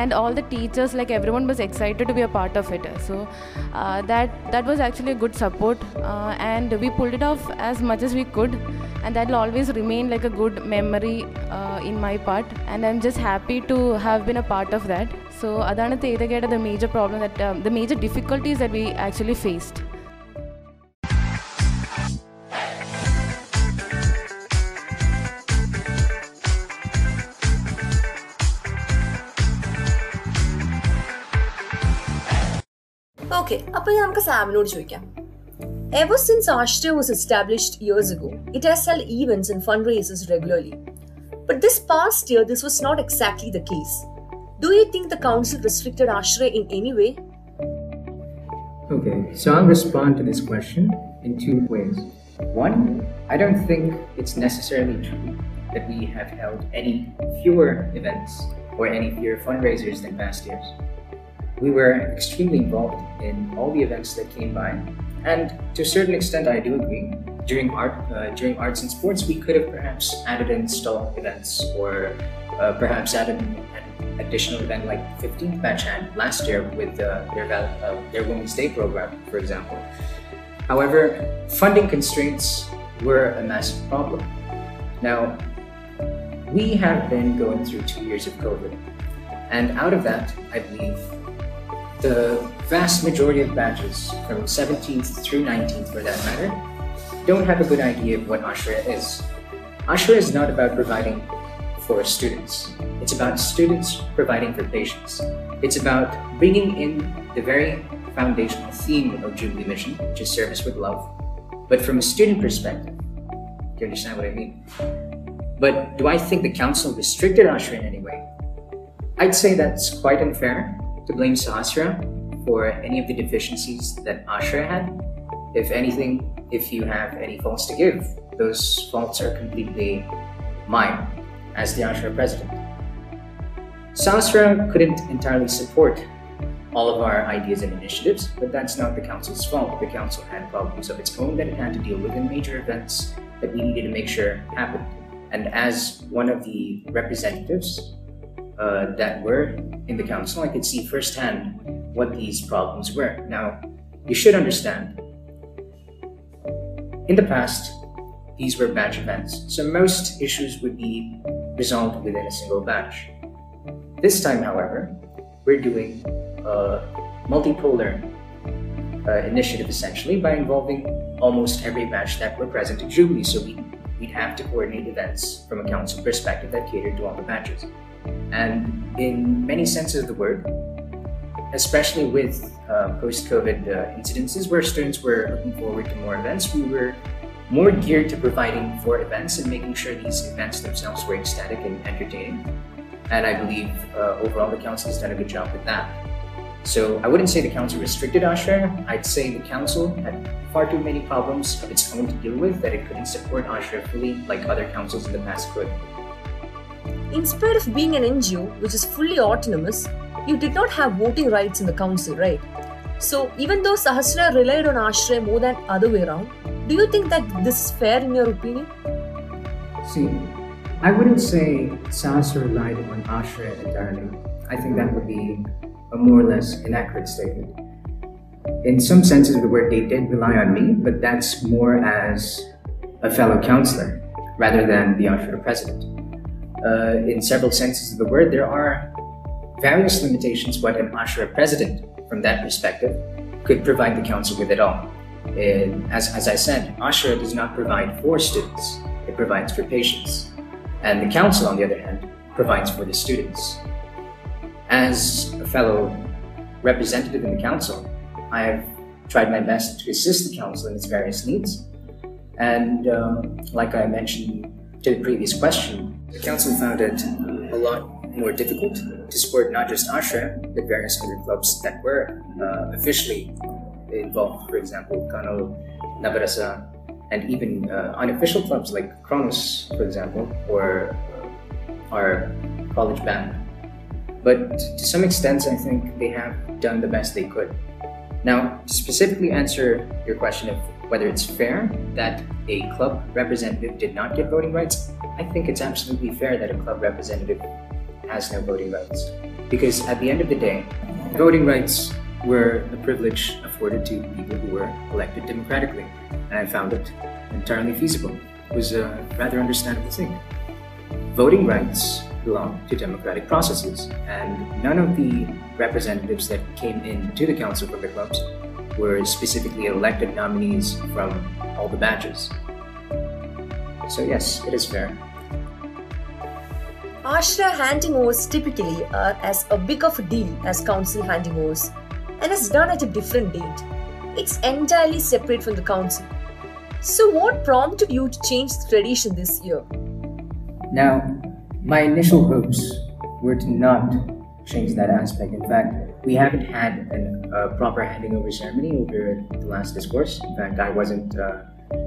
Speaker 9: and all the teachers like every one was excited to be a part of it so that that was actually a good support and we pulled it off as much as we could and that always always remain a good uh, in my part and i'm just happy to have been a part of that so adana Tedagada, the major problem that um, the major difficulties that we actually faced
Speaker 1: okay അപ്പൊ നമുക്ക് സാമിനോട് ചോദിക്കാം Ever since Ashtra was established years ago, it has held events and fundraisers regularly. But this past year, this was not exactly the case. Do you think the council restricted Ashra in any way?
Speaker 10: Okay, so I'll respond to this question in two ways. One, I don't think it's necessarily true that we have held any fewer events or any fewer fundraisers than past years. We were extremely involved in all the events that came by, and to a certain extent, I do agree. During art, uh, during arts and sports, we could have perhaps added in stall events, or uh, perhaps added an additional event like 15th batch had last year with uh, their uh, their Women's Day program, for example. However, funding constraints were a massive problem. Now, we have been going through two years of COVID, and out of that, I believe the vast majority of batches, from 17th through 19th for that matter, don't have a good idea of what Ashra is. Ashra is not about providing for students, it's about students providing for patients. It's about bringing in the very foundational theme of Jubilee Mission, which is service with love, but from a student perspective. Do you understand what I mean? But do I think the council restricted Ashra in any way? I'd say that's quite unfair to blame Sahasra for any of the deficiencies that Ashra had. If anything, if you have any faults to give, those faults are completely mine as the Ashra president. Sahasra couldn't entirely support all of our ideas and initiatives, but that's not the council's fault. The council had problems of its own that it had to deal with in major events that we needed to make sure happened. And as one of the representatives uh, that were in the council, I could see firsthand what these problems were. Now, you should understand, in the past, these were batch events, so most issues would be resolved within a single batch. This time, however, we're doing a multipolar uh, initiative essentially by involving almost every batch that were present at Jubilee. So we, we'd have to coordinate events from a council perspective that catered to all the batches. And in many senses of the word, especially with uh, post-COVID uh, incidences where students were looking forward to more events, we were more geared to providing for events and making sure these events themselves were ecstatic and entertaining. And I believe uh, overall the council has done a good job with that. So I wouldn't say the council restricted Ashra. I'd say the council had far too many problems of its own to deal with that it couldn't support Ashra fully like other councils in the past could.
Speaker 1: In spite of being an NGO, which is fully autonomous, you did not have voting rights in the council, right? So even though Sahasra relied on Ashray more than other way around, do you think that this is fair in your opinion?
Speaker 10: See, I wouldn't say Sahasra relied on Ashra entirely. I think that would be a more or less inaccurate statement. In some senses the word, they did rely on me, but that's more as a fellow counselor rather than the Ashra president. Uh, in several senses of the word, there are various limitations what an Ashra president, from that perspective, could provide the council with at all. And as, as I said, Ashra does not provide for students, it provides for patients. And the council, on the other hand, provides for the students. As a fellow representative in the council, I have tried my best to assist the council in its various needs. And uh, like I mentioned to the previous question, the council found it a lot more difficult to support not just Ashra, but various other clubs that were uh, officially involved. For example, Kano, Nabarasa, and even uh, unofficial clubs like Kronos, for example, or our college band. But to some extent, I think they have done the best they could. Now, to specifically answer your question of whether it's fair that a club representative did not get voting rights, I think it's absolutely fair that a club representative has no voting rights. Because at the end of the day, voting rights were a privilege afforded to people who were elected democratically, and I found it entirely feasible. It was a rather understandable thing. Voting rights belong to democratic processes, and none of the representatives that came into the council from the clubs were specifically elected nominees from all the batches. So, yes, it is fair.
Speaker 11: Ashra handing overs typically are as a big of a deal as council handing overs and is done at a different date. It's entirely separate from the council. So, what prompted you to change the tradition this year?
Speaker 10: Now, my initial hopes were to not change that aspect. In fact, we haven't had a uh, proper handing over ceremony over the last discourse. In fact, I wasn't uh,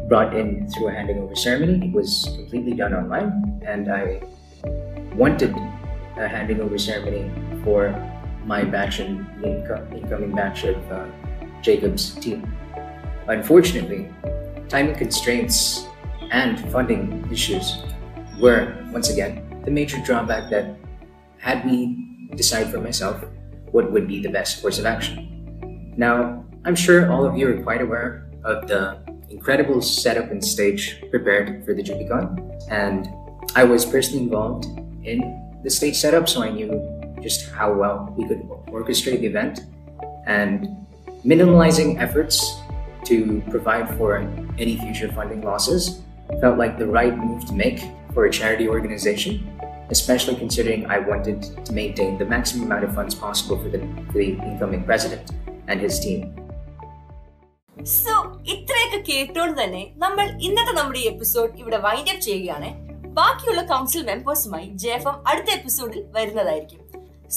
Speaker 10: brought in through a handing over ceremony, it was completely done online, and I wanted a handing over ceremony for my batch and the inco- incoming batch of uh, Jacob's team. Unfortunately, timing constraints and funding issues were, once again, the major drawback that had me decide for myself what would be the best course of action. Now, I'm sure all of you are quite aware of the incredible setup and stage prepared for the JubiCon, and I was personally involved in the stage setup, so I knew just how well we could orchestrate the event, and minimalizing efforts to provide for any future funding losses felt like the right move to make for a charity organization, especially considering I wanted to maintain the maximum amount of funds possible for the, for the incoming president and his team.
Speaker 1: So ഇത്രയൊക്കെ കേട്ടോണ്ട് തന്നെ നമ്മൾ ഇന്നത്തെ നമ്മുടെ ഈ episode ഇവിടെ wind up ചെയ്യുകയാണ്. ബാക്കിയുള്ള കൗൺസിൽ മെമ്പേഴ്സുമായി ജെഫം അടുത്ത എപ്പിസോഡിൽ വരുന്നതായിരിക്കും.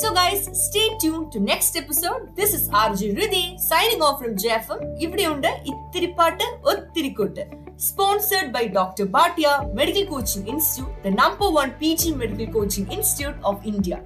Speaker 1: So guys stay tune to next episode this is R G Rithi signing off from Jefam ഇവിടെയുണ്ട് ഇത്തിരി പാട്ട് ഒത്തിരി കൊട്ട്. Sponsored by Dr. Bhatia Medical Coaching Institute, the number one PG medical coaching institute of India.